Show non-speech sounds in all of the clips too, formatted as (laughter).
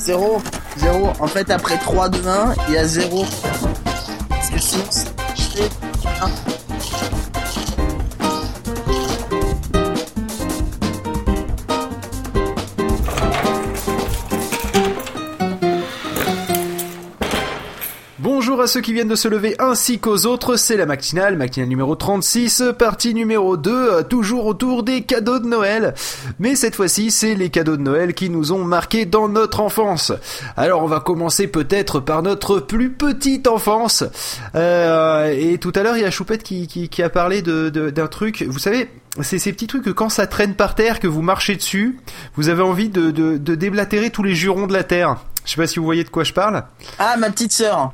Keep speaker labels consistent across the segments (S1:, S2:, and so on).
S1: 0, 0. En fait, après 3, 2, 1, il y a 0. C'est
S2: 6, 1. À ceux qui viennent de se lever ainsi qu'aux autres, c'est la matinale, matinale numéro 36, partie numéro 2, euh, toujours autour des cadeaux de Noël. Mais cette fois-ci, c'est les cadeaux de Noël qui nous ont marqués dans notre enfance. Alors on va commencer peut-être par notre plus petite enfance. Euh, et tout à l'heure, il y a Choupette qui, a parlé d'un truc, vous savez... C'est ces petits trucs que quand ça traîne par terre, que vous marchez dessus, vous avez envie de déblatérer tous les jurons de la terre. Je sais pas si vous voyez de quoi je parle.
S1: Ah, ma petite sœur.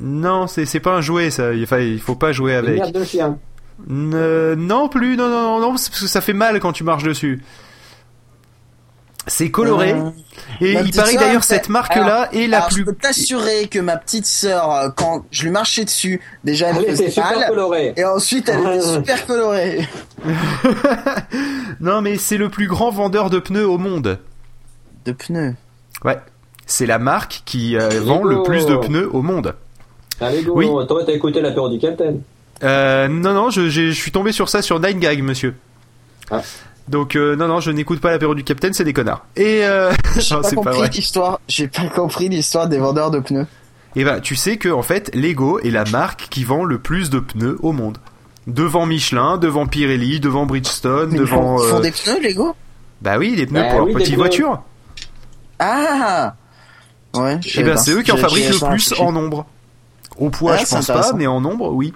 S2: Non, c'est c'est pas un jouet ça. Il, enfin, il faut pas jouer
S3: Une
S2: avec.
S3: merde de chien.
S2: Ne- non plus, non non non, non, c'est parce que ça fait mal quand tu marches dessus. C'est coloré
S1: Euh,
S2: et
S1: ma
S2: il paraît d'ailleurs cette marque là
S1: Alors-
S2: est la
S1: alors,
S2: plus.
S1: Je peux t'assurer que ma petite sœur, euh, quand je lui marchais dessus, déjà elle
S3: Elle
S1: faisait
S3: était super
S1: mal.
S3: colorée.
S1: Et ensuite, elle était (laughs) super colorée. (laughs)
S2: non mais c'est le plus grand vendeur de pneus au monde.
S1: De pneus.
S2: Ouais, c'est la marque qui euh, vend le plus de pneus au monde.
S3: Allez, go.
S2: Oui.
S3: Toi, t'as écouté l'apéro du Captain.
S2: Euh, non non, je, suis tombé sur ça sur Nine Gag, monsieur.
S3: Ah.
S2: Donc euh, non non, je n'écoute pas l'apéro du Capitaine, c'est des connards. Et euh...
S1: J'ai (laughs) pas compris l'histoire. J'ai pas compris l'histoire des vendeurs de pneus.
S2: Et ben, tu sais que en fait, Lego est la marque qui vend le plus de pneus au monde. Devant Michelin, devant Pirelli, devant Bridgestone,
S1: Mais
S2: devant.
S1: font, ils font
S2: euh,
S1: des pneus, Lego?
S2: Bah oui, les pneus
S3: Bah
S2: pour
S3: oui,
S2: leurs
S3: des
S2: petites voitures.
S1: Ah Ouais. je
S2: Et
S1: savais
S2: ben, c'est eux qui en fabriquent le plus en nombre. Au poids,
S1: Ah,
S2: je pense pas, mais en nombre, oui.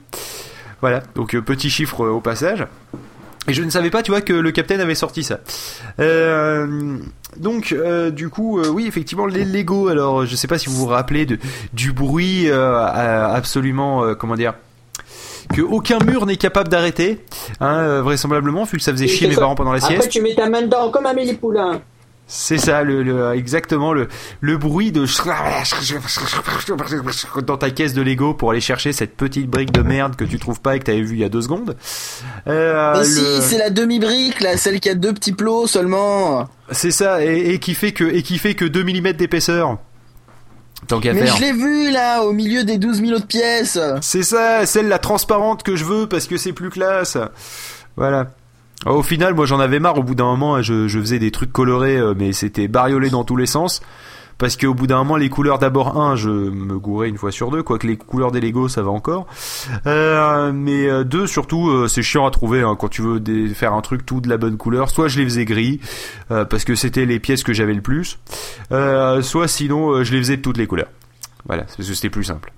S2: Voilà. Donc euh, petit chiffre euh, au passage. Et je ne savais pas, tu vois, que le Capitaine avait sorti ça. Euh, donc, euh, du coup, euh, oui, effectivement, les Lego. Alors, je sais pas si vous vous rappelez de, du bruit absolument, euh, comment dire, que aucun mur n'est capable d'arrêter, hein, vraisemblablement, vu que ça faisait chier mes parents pendant la
S3: Après,
S2: sieste.
S3: tu mets ta main dedans, comme Amélie Poulain.
S2: C'est ça, le, le- exactement le, le bruit de dans ta caisse de Lego pour aller chercher cette petite brique de merde que tu trouves pas et que t'avais vu il y a deux secondes. Euh,
S1: Mais
S2: le-
S1: si, c'est la demi-brique, là, celle qui a deux petits plots seulement.
S2: c'est ça, et, et qui fait que et qui fait que 2 mm d'épaisseur. Tant qu'à
S1: Mais
S2: faire.
S1: je l'ai vu, là, au milieu des 12 000 autres pièces.
S2: C'est ça, celle la transparente que je veux parce que c'est plus classe. Voilà. Au final, moi j'en avais marre. Au bout d'un moment, je, je faisais des trucs colorés, euh, mais c'était bariolé dans tous les sens. Parce qu'au bout d'un moment, les couleurs, d'abord, un, je me gourais une fois sur deux, quoique les couleurs des Lego, ça va encore. Euh, mais euh, deux, surtout, euh, c'est chiant à trouver hein, quand tu veux faire un truc tout de la bonne couleur. Soit je les faisais gris, parce que c'était les pièces que j'avais le plus. Soit sinon, je les faisais de toutes les couleurs. Voilà, parce que c'était plus simple.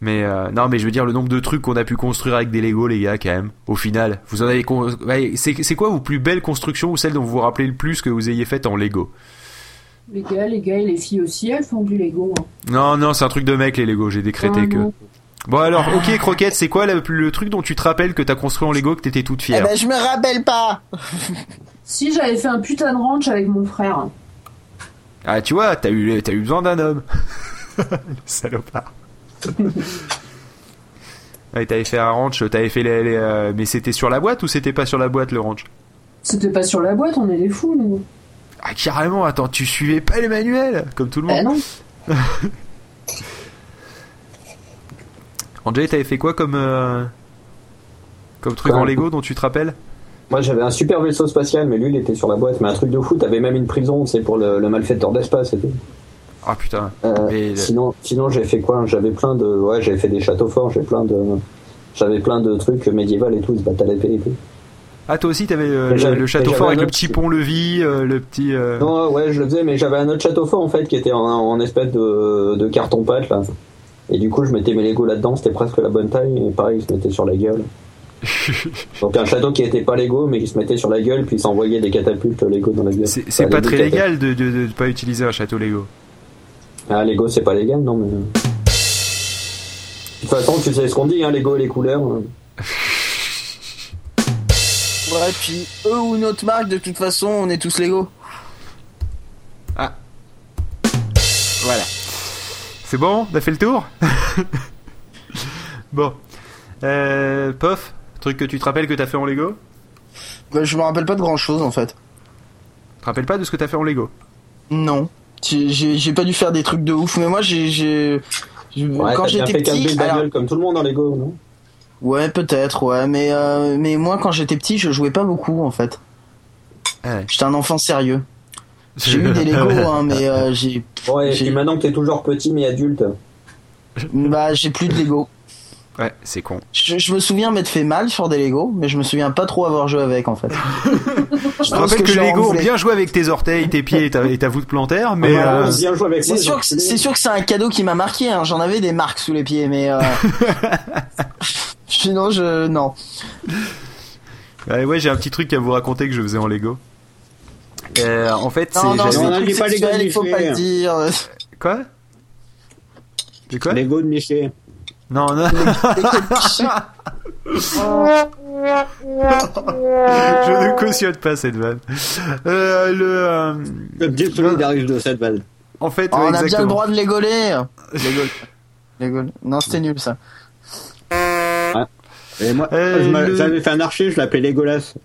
S2: Mais euh, non, mais je veux dire le nombre de trucs qu'on a pu construire avec des Lego, les gars, quand même. Au final, vous en avez. con- c'est c'est quoi vos plus belles constructions ou celles dont vous vous rappelez le plus que vous ayez faites en Lego?
S4: Les gars, les gars et les filles aussi, elles font du Lego. hein.
S2: Non, non, c'est un truc de mec les Lego. J'ai décrété
S4: Ah,
S2: que.
S4: non.
S2: Bon alors, ok, croquette, c'est quoi le, le truc dont tu te rappelles que t'as construit en Lego que t'étais toute
S1: Eh
S2: fière
S1: ben, je me rappelle pas.
S4: Si j'avais fait un putain de ranch avec mon frère.
S2: Ah, tu vois, t'as eu t'as eu besoin d'un homme. (laughs) le salopard. (laughs) Ouais, t'avais fait un ranch, t'avais fait les, les, euh, mais c'était sur la boîte ou c'était pas sur la boîte le ranch?
S4: C'était pas sur la boîte, on est des fous, nous.
S2: Ah carrément, attends, tu suivais pas les manuels comme tout le monde.
S4: Bah non. (laughs)
S2: Angel, t'avais fait quoi comme euh, comme truc en Lego dont tu te rappelles?
S3: Moi, j'avais un super vaisseau spatial, mais lui, il était sur la boîte. Mais un truc de fou, t'avais même une prison, c'est pour le, le malfaiteur d'espace et tout.
S2: Ah putain.
S3: Euh, sinon, sinon j'ai fait quoi? J'avais plein de, ouais, j'avais fait des châteaux forts, j'ai plein de, j'avais plein de trucs médiévaux et tout, se battent à l'épée et tout.
S2: Ah toi aussi t'avais euh, le château fort avec le petit
S3: qui-
S2: pont-levis, euh, le petit. euh,
S3: Non, ouais, je le faisais, mais j'avais un autre château fort en fait qui était en, en espèce de, de carton pâte là. Et du coup, je mettais mes Lego là-dedans, c'était presque la bonne taille, et pareil, ils se mettaient sur la gueule. (laughs) Donc un château qui était pas Lego, mais qui se mettait sur la gueule, puis s'envoyait des catapultes Lego dans la gueule.
S2: C'est
S3: Enfin,
S2: pas très légal de, de, de, de pas utiliser un château Lego.
S3: Ah, Lego, c'est pas légal, non, mais. De toute façon, tu sais ce qu'on dit, hein, Lego et les couleurs. hein.
S1: Ouais, puis eux ou notre marque, de toute façon, on est tous Lego.
S2: Voilà. C'est bon? On a fait le tour? (laughs) Bon. Euh, Pof, truc que tu te rappelles que t'as fait en Lego?
S1: Bah, je me rappelle pas de grand chose en fait.
S2: Tu te rappelles pas de ce que t'as fait en Lego?
S1: Non. J'ai- pas dû faire des trucs de ouf, mais moi j'ai
S3: Ouais,
S1: quand j'étais petit, alors-
S3: comme tout le monde dans Lego, non?
S1: Ouais peut-être, ouais, mais euh, mais moi quand j'étais petit, je jouais pas beaucoup en fait.
S2: Ouais.
S1: J'étais un enfant sérieux. J'ai eu des (laughs) Lego, hein, mais euh, j'ai
S3: Ouais, et maintenant que t'es toujours petit mais adulte.
S1: bah j'ai plus de Lego.
S2: Ouais, c'est con.
S1: Je, je me souviens m'être fait mal sur des Lego, mais je me souviens pas trop avoir joué avec en fait. (laughs) je
S2: te rappelle que,
S1: en
S2: Lego ont bien joué avec tes orteils, tes pieds et ta, et ta voûte plantaire, mais euh,
S3: bien joué avec.
S1: C'est sûr, que, c'est sûr que c'est un cadeau qui m'a marqué. Hein. J'en avais des marques sous les pieds, mais euh... (laughs) sinon je non.
S2: ouais, ouais, j'ai un petit truc à vous raconter que je faisais en Lego. Euh, en fait, c'est
S1: Non, non,
S2: j'avais-
S1: c'est
S3: on
S1: un
S3: a
S1: truc
S3: dit pas de
S1: il faut pas
S3: Michelet.
S1: le dire.
S2: quoi? Quoi?
S3: Lego de Michel.
S2: Non, non. (laughs) je ne cautionne pas cette vanne. Euh, le, euh,
S3: Le petit solidarise de cette balle.
S2: en fait,
S1: Oh,
S2: ouais,
S1: on a bien le droit de légoler. (laughs) Légol- légol- Non, c'était nul ça.
S3: Et moi,
S2: Euh,
S3: m'a-
S2: le-
S3: j'avais fait un archer, je l'appelais Legolas. (laughs)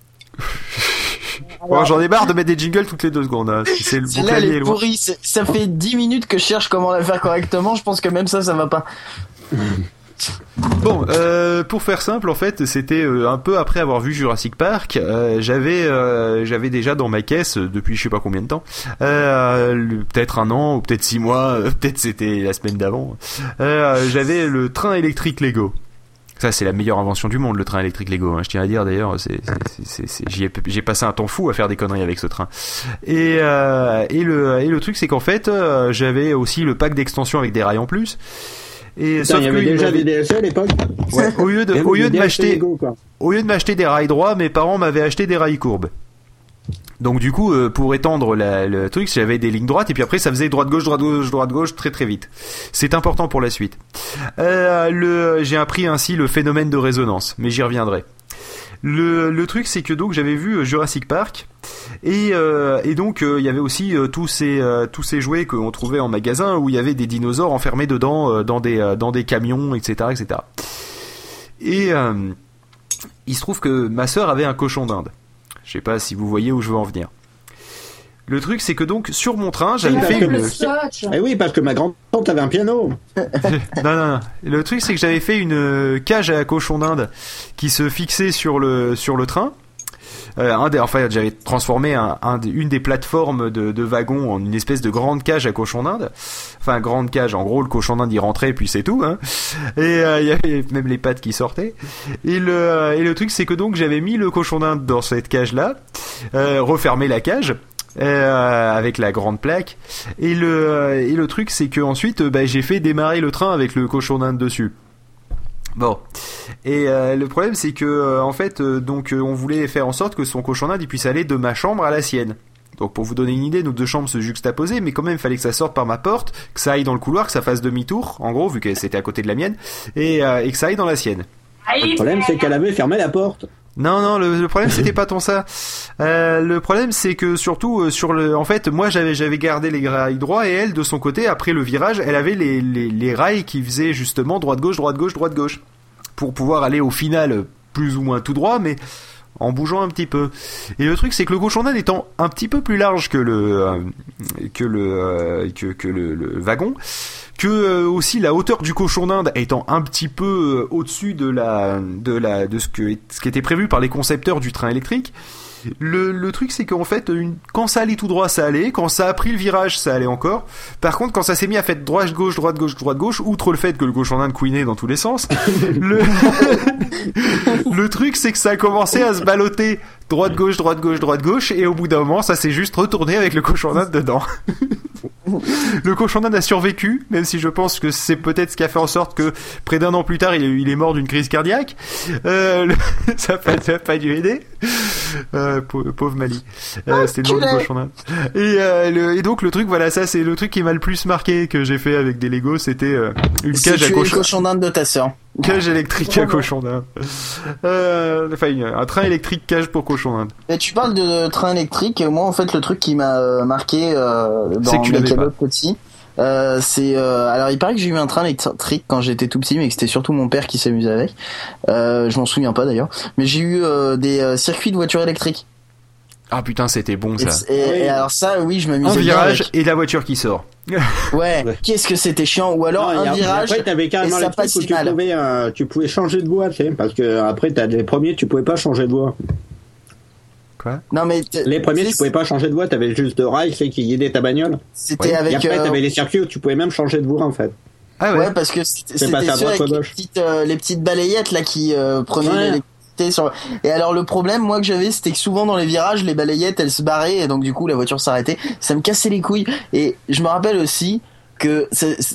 S2: Bon, J'en ai marre de mettre des jingles toutes les deux secondes. hein. C'est le
S1: Celle-là, elle
S2: bouclier est
S1: pourrie. Ça fait 10 minutes que je cherche comment la faire correctement. Je pense que même ça, ça va pas.
S2: Bon, euh, pour faire simple, en fait, c'était euh, un peu après avoir vu Jurassic Park. euh, j'avais, euh, j'avais déjà dans ma caisse depuis je sais pas combien de temps, peut-être un an ou peut-être six mois, (laughs) peut-être c'était la semaine d'avant. j'avais le train électrique Lego. Ça, c'est la meilleure invention du monde, le train électrique Lego. hein. Je tiens à dire d'ailleurs, j'ai passé un temps fou à faire des conneries avec ce train. Et, et le, et le truc, c'est qu'en fait, j'avais aussi le pack d'extension avec des rails en plus. Et
S3: Putain, il y avait déjà des DLC à l'époque.
S2: Ouais, (laughs) au lieu de, au lieu de m'acheter, au lieu de m'acheter des rails droits, mes parents m'avaient acheté des rails courbes. Donc du coup, euh, pour étendre la- le truc, j'avais des lignes droites et puis après ça faisait droite gauche droite gauche droite gauche très très vite. C'est important pour la suite. Euh, j'ai appris ainsi le phénomène de résonance, mais j'y reviendrai. Le, truc c'est que donc j'avais vu euh, Jurassic Park et, euh, donc euh, il y avait aussi tous ces jouets qu'on trouvait en magasin où il y avait des dinosaures enfermés dedans dans des dans des camions etc etc. Et il se trouve que ma sœur avait un cochon d'Inde. Je sais pas si vous voyez où je veux en venir. Le truc, c'est que donc sur mon train, j'avais fait une.
S3: Eh oui, parce que ma grand-tante avait un piano. (laughs)
S2: non, non, non. Le truc, c'est que j'avais fait une euh, cage à cochon d'Inde qui se fixait sur le sur le train. Euh, un des, enfin, j'avais transformé un, un des- une des plateformes de, de wagon en une espèce de grande cage à cochon d'Inde. Enfin, grande cage. En gros, le cochon d'Inde y rentrait, puis c'est tout. Hein. Et euh, il y avait même les pattes qui sortaient. Et le euh, et le truc, c'est que donc j'avais mis le cochon d'Inde dans cette cage là, euh, refermé la cage. Euh, avec la grande plaque et le euh, et le truc c'est que ensuite euh, bah, j'ai fait démarrer le train avec le cochon d'Inde dessus Bon, et le problème c'est que en fait donc on voulait faire en sorte que son cochon d'Inde puisse aller de ma chambre à la sienne. Donc pour vous donner une idée, nos deux chambres se juxtaposaient, mais quand même il fallait que ça sorte par ma porte, que ça aille dans le couloir, que ça fasse demi-tour, en gros vu que c'était à côté de la mienne, et, et que ça aille dans la sienne.
S3: Le problème, c'est qu'elle avait fermé la porte.
S2: Non, non, le, le problème c'était (laughs) pas tant ça. Euh, le problème c'est que surtout euh, sur le, en fait, moi j'avais j'avais gardé les rails droits et elle de son côté après le virage, elle avait les les, les rails qui faisaient justement droite gauche droite gauche droite gauche pour pouvoir aller au final euh, plus ou moins tout droit, mais en bougeant un petit peu. Et le truc c'est que le cochon d'Inde étant un petit peu plus large que le euh, que le euh, que, que le, wagon, que euh, aussi la hauteur du cochon d'Inde étant un petit peu au-dessus de la de la de ce que ce qui était prévu par les concepteurs du train électrique. Le, le truc c'est qu'en fait une, quand ça allait tout droit ça allait, quand ça a pris le virage ça allait encore. Par contre quand ça s'est mis à faire droite gauche droite gauche droite gauche, outre le fait que le cochon d'Inde couinait dans tous les sens, (laughs) le (laughs) le truc c'est que ça a commencé à se balloter droite gauche droite gauche droite gauche et au bout d'un moment ça s'est juste retourné avec le cochon d'Inde dedans. (laughs) Le cochon d'Inde a survécu, même si je pense que c'est peut-être ce qui a fait en sorte que près d'un an plus tard, il est, il est mort d'une crise cardiaque. Euh, le- (laughs) ça n'a pas, ça a pas dû aider. Euh, pauvre, Mali. Euh, C'était le nom du cochon d'Inde. Et, euh, le- et donc le truc, voilà, ça c'est le truc qui m'a le plus marqué que j'ai fait avec des Lego, c'était euh, une cage à
S1: le
S2: cochon
S1: d'Inde de ta sœur.
S2: Cage électrique à cochon d'Inde. Euh, enfin, une- un train électrique cage pour cochon d'Inde.
S1: Et tu parles de train électrique. et Moi, en fait, le truc qui m'a euh, marqué euh,
S2: C'est
S1: dans
S2: que l'avais
S1: cadeaux de petit, euh, c'est euh, alors il paraît que j'ai eu un train électrique quand j'étais tout petit, mais que c'était surtout mon père qui s'amusait avec. Euh, je m'en souviens pas d'ailleurs, mais j'ai eu euh, des euh, circuits de voitures électriques.
S2: Ah putain, c'était bon
S1: Et,
S2: ça.
S1: et- et alors ça, oui, je m'amusais
S2: Un
S1: bien
S2: virage
S1: avec.
S2: et la voiture qui sort. (laughs)
S1: Ouais, qu'est-ce que c'était chiant. Ou alors
S5: Non, et
S1: un virage.
S5: Après, t'avais carrément
S1: et
S5: les où
S1: si
S5: tu
S1: mal.
S5: pouvais, euh, tu pouvais changer de voie, tu sais, parce que après, t'as les premiers, tu pouvais pas changer de voie.
S2: Quoi?
S1: Non mais
S5: Les premiers,
S1: tu
S5: pouvais pas changer de voie, t'avais juste de rails, c'est qui guidait ta bagnole.
S1: C'était
S5: Et
S1: avec.
S5: après,
S1: euh,
S5: t'avais les circuits où tu pouvais même changer de voie, en fait.
S2: Ah
S1: Ouais, parce que c'était ceux avec les petites, euh, les petites balayettes là qui euh, prenaient
S5: Ouais.
S1: Sur. Et alors le problème, moi que j'avais, c'était que souvent dans les virages, les balayettes elles se barraient et donc du coup la voiture s'arrêtait. Ça me cassait les couilles. Et je me rappelle aussi que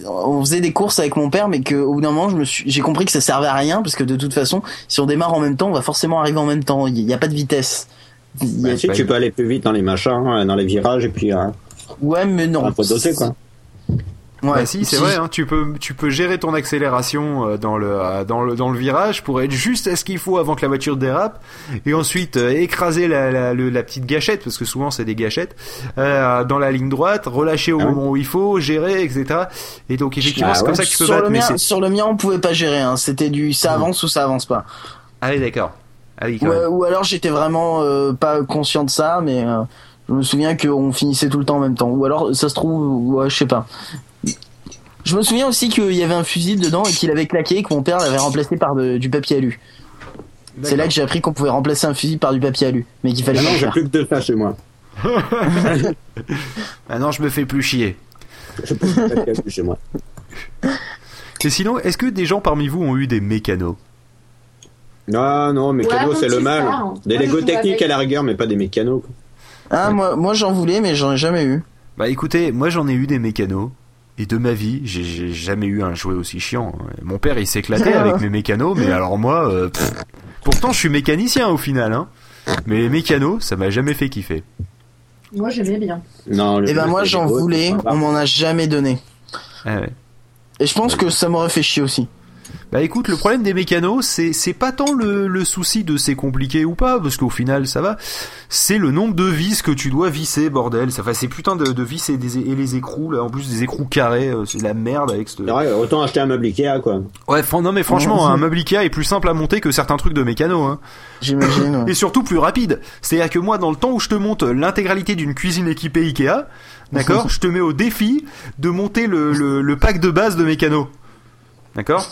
S1: on faisait des courses avec mon père, mais que au bout d'un moment, je me suis, j'ai compris que ça servait à rien parce que de toute façon, si on démarre en même temps, on va forcément arriver en même temps. Il n'y a pas de vitesse. Y a-
S5: Bah, si, tu
S2: eu.
S5: peux aller plus vite dans les machins, hein, dans les virages, et puis, euh,
S1: Ouais, mais non.
S5: un peu quoi.
S1: Ouais.
S2: Bah si, c'est vrai. Hein, tu peux, tu peux gérer ton accélération euh, dans le, euh, dans le, dans le virage pour être juste à ce qu'il faut avant que la voiture dérape, et ensuite euh, écraser la, la, le- la petite gâchette parce que souvent c'est des gâchettes euh, dans la ligne droite, relâcher au
S5: Ah oui.
S2: moment où il faut, gérer, etc. Et donc effectivement,
S5: Ah
S2: c'est
S5: ouais.
S2: comme ça que tu peux
S1: sur
S2: battre.
S1: le mien, sur le mien, on pouvait pas gérer. Hein. C'était du ça avance ou ça avance pas.
S2: Oui, d'accord. Ah
S1: Ouais, ou alors j'étais vraiment euh, pas conscient de ça, mais euh, je me souviens qu'on finissait tout le temps en même temps. Ou alors ça se trouve, ouais, je sais pas. Je me souviens aussi qu'il y avait un fusible dedans et qu'il avait claqué et que mon père l'avait remplacé par de- du papier alu. C'est là que j'ai appris qu'on pouvait remplacer un fusible par du papier alu, mais qu'il fallait
S5: Ah non,
S1: le
S5: j'ai plus que deux ça chez moi. (laughs)
S2: Ah non, je me fais plus chier.
S5: J'ai plus que deux ça chez moi.
S2: Et sinon, est-ce que des gens parmi vous ont eu des mécanos?
S5: Non, non, mécano,
S4: Ouais,
S5: c'est le mal.
S4: frère.
S5: Des
S4: Moi, je
S5: Lego techniques
S4: avec.
S5: à la rigueur, mais pas des mécanos.
S1: Ah, moi, moi j'en voulais, mais j'en ai jamais eu.
S2: Bah écoutez, moi j'en ai eu des mécanos. Et de ma vie, j'ai- jamais eu un jouet aussi chiant. Mon père, il s'éclatait avec mes mécanos, mais alors moi, euh, pff, pourtant je suis mécanicien au final, hein. Mais les mécanos, ça m'a jamais fait kiffer.
S4: Moi, j'aimais bien.
S5: Non, le
S1: Et ben
S5: jeu,
S1: moi j'en voulais, on m'en a jamais donné.
S2: Ah ouais.
S1: Et je pense que ça m'aurait fait chier aussi.
S2: Bah écoute, le problème des mécanos, c'est c'est pas tant le, le souci de c'est compliqué ou pas, parce qu'au final ça va. C'est le nombre de vis que tu dois visser, bordel. Ça fait ces putains de, de vis et, des, et les écrous, là, en plus des écrous carrés, euh, c'est de la merde avec ce.
S5: C'est vrai, autant acheter un meuble Ikea, quoi.
S2: Ouais, non mais franchement, un meuble Ikea est plus simple à monter que certains trucs de mécano, hein.
S1: J'imagine. ouais. (laughs)
S2: Et surtout plus rapide. C'est-à-dire que moi, dans le temps où je te monte l'intégralité d'une cuisine équipée Ikea, d'accord, (laughs) je te mets au défi de monter le, le, le pack de base de mécano. D'accord?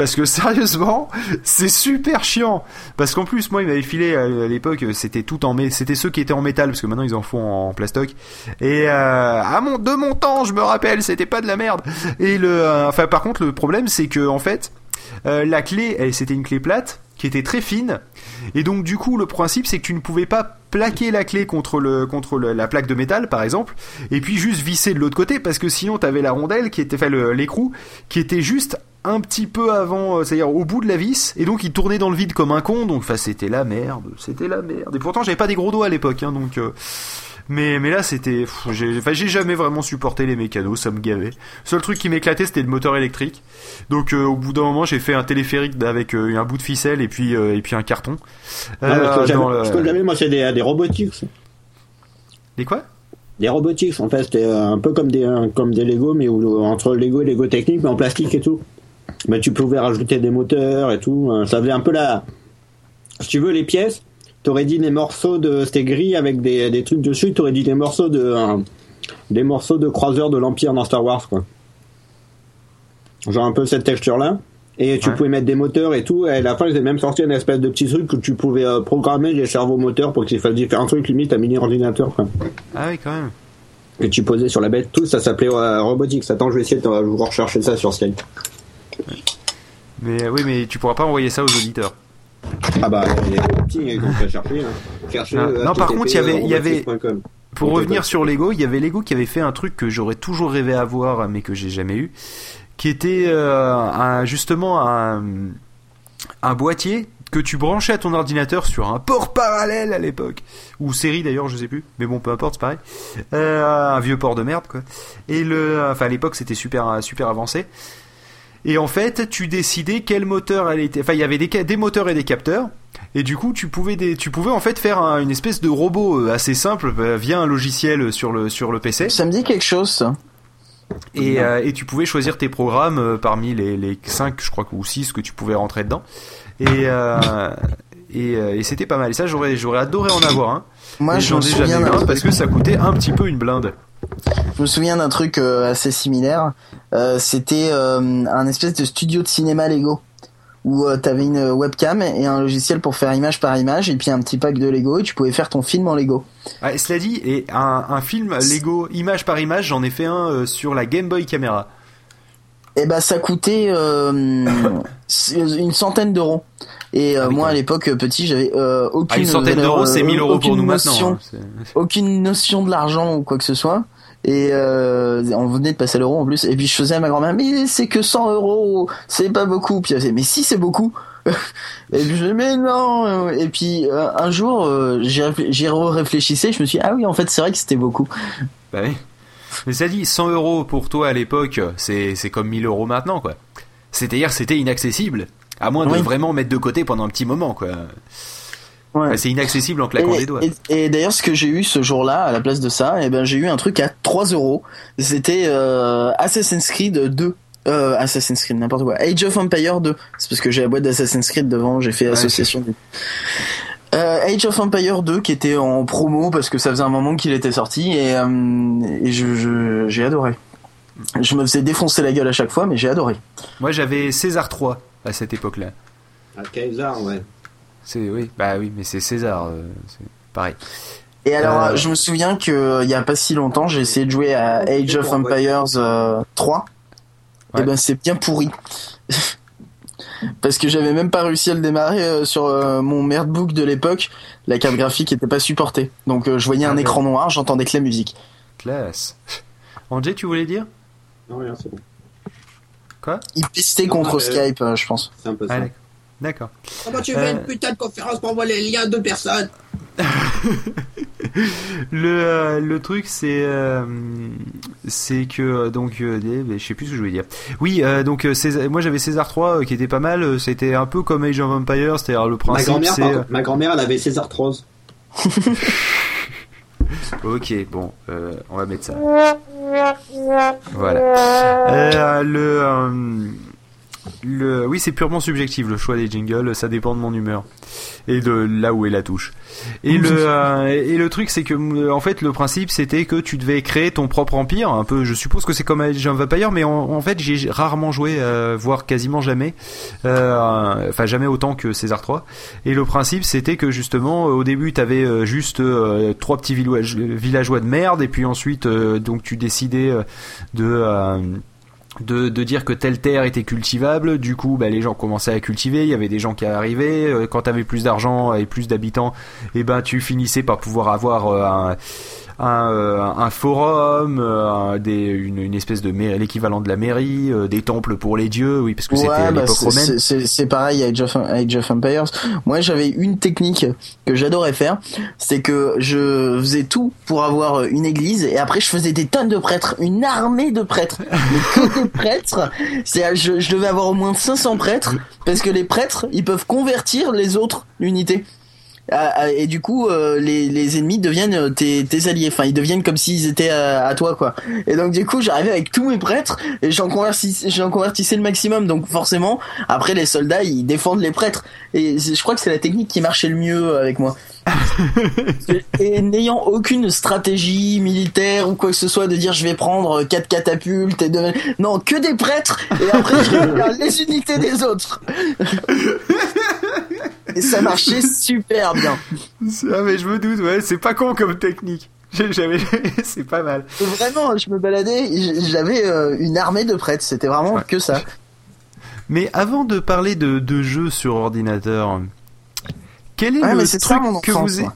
S2: Parce que (laughs) sérieusement, c'est super chiant. Parce qu'en plus, moi, il m'avait filé à à l'époque, c'était tout en c'était ceux qui étaient en métal, parce que maintenant ils en font en plastoc. Et euh, à mon de mon temps, je me rappelle, c'était pas de la merde. Et le, euh, enfin, par contre, le problème, c'est que en fait, euh, la clé, c'était une clé plate qui était très fine. Et donc du coup, le principe, c'est que tu ne pouvais pas plaquer la clé contre le contre la plaque de métal, par exemple, et puis juste visser de l'autre côté, parce que sinon, t'avais la rondelle qui était le- l'écrou, qui était juste un petit peu avant, euh, c'est-à-dire au bout de la vis, et donc il tournait dans le vide comme un con. Donc, enfin, c'était la merde, c'était la merde. Et pourtant, j'avais pas des gros doigts à l'époque, hein, donc. euh, mais, mais là, c'était. J'ai jamais vraiment supporté les mécanos, ça me gavait. Seul truc qui m'éclatait, c'était le moteur électrique. Donc, euh, au bout d'un moment, j'ai fait un téléphérique avec euh, un bout de ficelle et puis, euh, et puis un carton.
S5: Non, Ce que j'avais, moi, c'est des, des robotics.
S2: Les quoi?
S5: Des robotics, en fait, c'était un peu comme des, comme des Lego, mais où, entre Lego et Lego technique, mais en plastique et tout. Mais tu pouvais rajouter des moteurs et tout. euh, Ça faisait un peu la. Si tu veux, les pièces, t'aurais dit des morceaux de. C'était gris avec des, des trucs dessus, t'aurais dit des morceaux de. euh, des morceaux de croiseurs de l'Empire dans Star Wars, quoi. Genre un peu cette texture-là. Et tu
S2: Ouais.
S5: pouvais mettre des moteurs et tout. Et à la fin, ils avaient même sorti une espèce de petit truc que tu pouvais euh, programmer les cerveaux moteurs pour qu'ils fassent différents trucs, limite un mini ordinateur, quoi
S2: Ah oui, quand même.
S5: que tu posais sur la bête, tout ça s'appelait euh, Robotics. Attends, je vais essayer de euh, vous rechercher ça sur Skype.
S2: Mais oui, mais tu pourras pas envoyer ça aux auditeurs.
S5: Ah bah, il y a chercher. Hein. Chercher,
S2: Ah,
S5: euh,
S2: non, par contre, il y avait- y avait-. Pour revenir sur Lego, il y avait Lego qui avait fait un truc que j'aurais toujours rêvé avoir, mais que j'ai jamais eu, qui était euh, un, justement un, un boîtier que tu branchais à ton ordinateur sur un port parallèle à l'époque, ou série d'ailleurs, je sais plus, mais bon, peu importe, c'est pareil. Euh, un vieux port de merde, quoi. Et le, enfin, à l'époque, c'était super, super avancé. Et en fait, tu décidais quel moteur allait être... Enfin, il y avait des, moteurs et des capteurs. Et du coup, tu pouvais, des, tu pouvais en fait faire un- une espèce de robot euh, assez simple euh, via un logiciel sur le, sur le PC.
S1: Ça me dit quelque chose, ça.
S2: Et, euh, et tu pouvais choisir tes programmes euh, parmi les, les 5, je crois, ou 6 que tu pouvais rentrer dedans. Et, euh, et, euh, et c'était pas mal. Et ça, j'aurais, j'aurais adoré en avoir un.
S1: Moi,
S2: j'en ai jamais eu un parce que ça coûtait un petit peu une blinde.
S1: Je me souviens d'un truc euh, assez similaire. Euh, C'était euh, un espèce de studio de cinéma Lego où euh, t'avais une webcam et un logiciel pour faire image par image et puis un petit pack de Lego et tu pouvais faire ton film en Lego.
S2: Ah, cela dit, et un, un film Lego image par image, j'en ai fait un sur la Game Boy Camera.
S1: Et bah ça coûtait euh, (laughs) une centaine d'euros. Et euh,
S2: Ah
S1: moi à l'époque euh, petit j'avais euh, aucune
S2: Ah, une centaine
S1: valeur,
S2: d'euros, c'est 1000 euros pour
S1: aucune
S2: nous
S1: notion,
S2: maintenant. hein. (laughs)
S1: Aucune notion de l'argent ou quoi que ce soit. Et euh, on venait de passer l'euro en plus. Et puis je faisais à ma grand-mère, mais c'est que 100 euros, c'est pas beaucoup. Puis elle faisait, mais si c'est beaucoup. (laughs) et puis je disais, mais non. Et puis euh, un jour, euh, j'y réfléchissais, je me suis dit, ah oui, en fait c'est vrai que c'était beaucoup.
S2: Bah oui. Mais ça dit, 100 euros pour toi à l'époque, c'est, c'est comme 1000 euros maintenant, quoi. C'est-à-dire, c'était inaccessible. À moins de
S1: Oui.
S2: vraiment mettre de côté pendant un petit moment, quoi.
S1: Ouais.
S2: C'est inaccessible en claquant
S1: et,
S2: des doigts.
S1: et- et d'ailleurs, ce que j'ai eu ce jour-là, à la place de ça, eh ben, j'ai eu un truc à 3 euros. C'était euh, Assassin's Creed 2. Euh, Assassin's Creed, n'importe quoi. Age of Empire 2. C'est parce que j'ai la boîte d'Assassin's Creed devant, j'ai fait
S2: Ouais,
S1: association. Euh, Age of Empire 2 qui était en promo parce que ça faisait un moment qu'il était sorti et, euh, et je, je- j'ai adoré. Je me faisais défoncer la gueule à chaque fois, mais j'ai adoré.
S2: Moi, j'avais César 3 à cette époque-là.
S5: À Kaiser, ouais.
S2: C'est, oui, bah oui, mais c'est César, euh, c'est pareil.
S1: Et alors,
S2: Euh,
S1: je me souviens que il y a pas si longtemps, j'ai essayé de jouer à Age of Empires euh, 3.
S2: Ouais.
S1: Et ben, c'est bien pourri. Parce que j'avais même pas réussi à le démarrer euh, sur euh, mon merdebook de l'époque. La carte graphique était pas supportée. Donc, euh, je voyais
S2: Ah
S1: un écran noir, j'entendais que la musique.
S2: Classe. (laughs) Angé, tu voulais dire?
S5: Non, rien, c'est bon.
S2: Quoi?
S1: Il pistait contre Skype, euh, je pense.
S5: C'est un peu
S2: Ah,
S5: ça.
S2: d'accord. D'accord.
S6: Comment tu
S2: Euh.
S6: fais une putain de conférence pour envoyer les liens de personnes (laughs)
S2: Le, euh, le truc c'est euh, c'est que euh, donc euh, je sais plus ce que je voulais dire. Oui, euh, donc euh, César- moi j'avais César 3 euh, qui était pas mal, euh, c'était un peu comme Age of Empires, c'est-à-dire le
S5: Ma
S2: principe euh,
S5: ma grand-mère, elle avait César Troz. (laughs)
S2: OK, bon, euh, on va mettre ça. Voilà. Euh, le euh, le oui, c'est purement subjectif le choix des jingles, ça dépend de mon humeur et de là où est la touche. Et le euh, et le truc c'est que euh, en fait le principe c'était que tu devais créer ton propre empire, un peu je suppose que c'est comme Age of Empires mais en, en fait j'ai rarement joué euh, voire quasiment jamais euh, enfin jamais autant que César 3 et le principe c'était que justement au début tu avais juste trois petits village- villageois de merde et puis ensuite donc tu décidais de de, dire que telle terre était cultivable, du coup bah, les gens commençaient à cultiver, il y avait des gens qui arrivaient, euh, quand t'avais plus d'argent et plus d'habitants, et ben tu finissais par pouvoir avoir euh, un, un, euh, un forum, euh, un- des, une, une espèce de l'équivalent de la mairie, euh, des temples pour les dieux, oui parce que c'était à
S1: bah,
S2: l'époque
S1: c'est-
S2: romaine.
S1: c'est- pareil à Age of, Age of Empires. Moi, j'avais une technique que j'adorais faire, c'est que je faisais tout pour avoir une église et après je faisais des tonnes de prêtres, une armée de prêtres, (laughs) mais que des prêtres. C'est je, je devais avoir au moins 500 prêtres parce que les prêtres, ils peuvent convertir les autres unités. Ah, ah, Et du coup, euh, les, les ennemis deviennent euh, tes, tes alliés. Enfin, ils deviennent comme s'ils étaient à, à toi, quoi. Et donc, du coup, j'arrivais avec tous mes prêtres et j'en convertissais, j'en convertissais le maximum. Donc, forcément, après, les soldats, ils défendent les prêtres. Et je crois que c'est la technique qui marchait le mieux avec moi. Et n'ayant aucune stratégie militaire ou quoi que ce soit de dire je vais prendre quatre catapultes et de... non que des prêtres et après je récupère les unités des autres et ça marchait super bien
S2: Ah mais je me doute, ouais, c'est pas con comme technique. (laughs) C'est pas mal.
S1: vraiment je me baladais j'avais euh, une armée de prêtres c'était vraiment
S2: Ouais.
S1: que ça
S2: Mais avant de parler de, de jeux sur ordinateur, quel est
S1: Ouais,
S2: le truc
S1: ça,
S2: que vous,
S1: moi.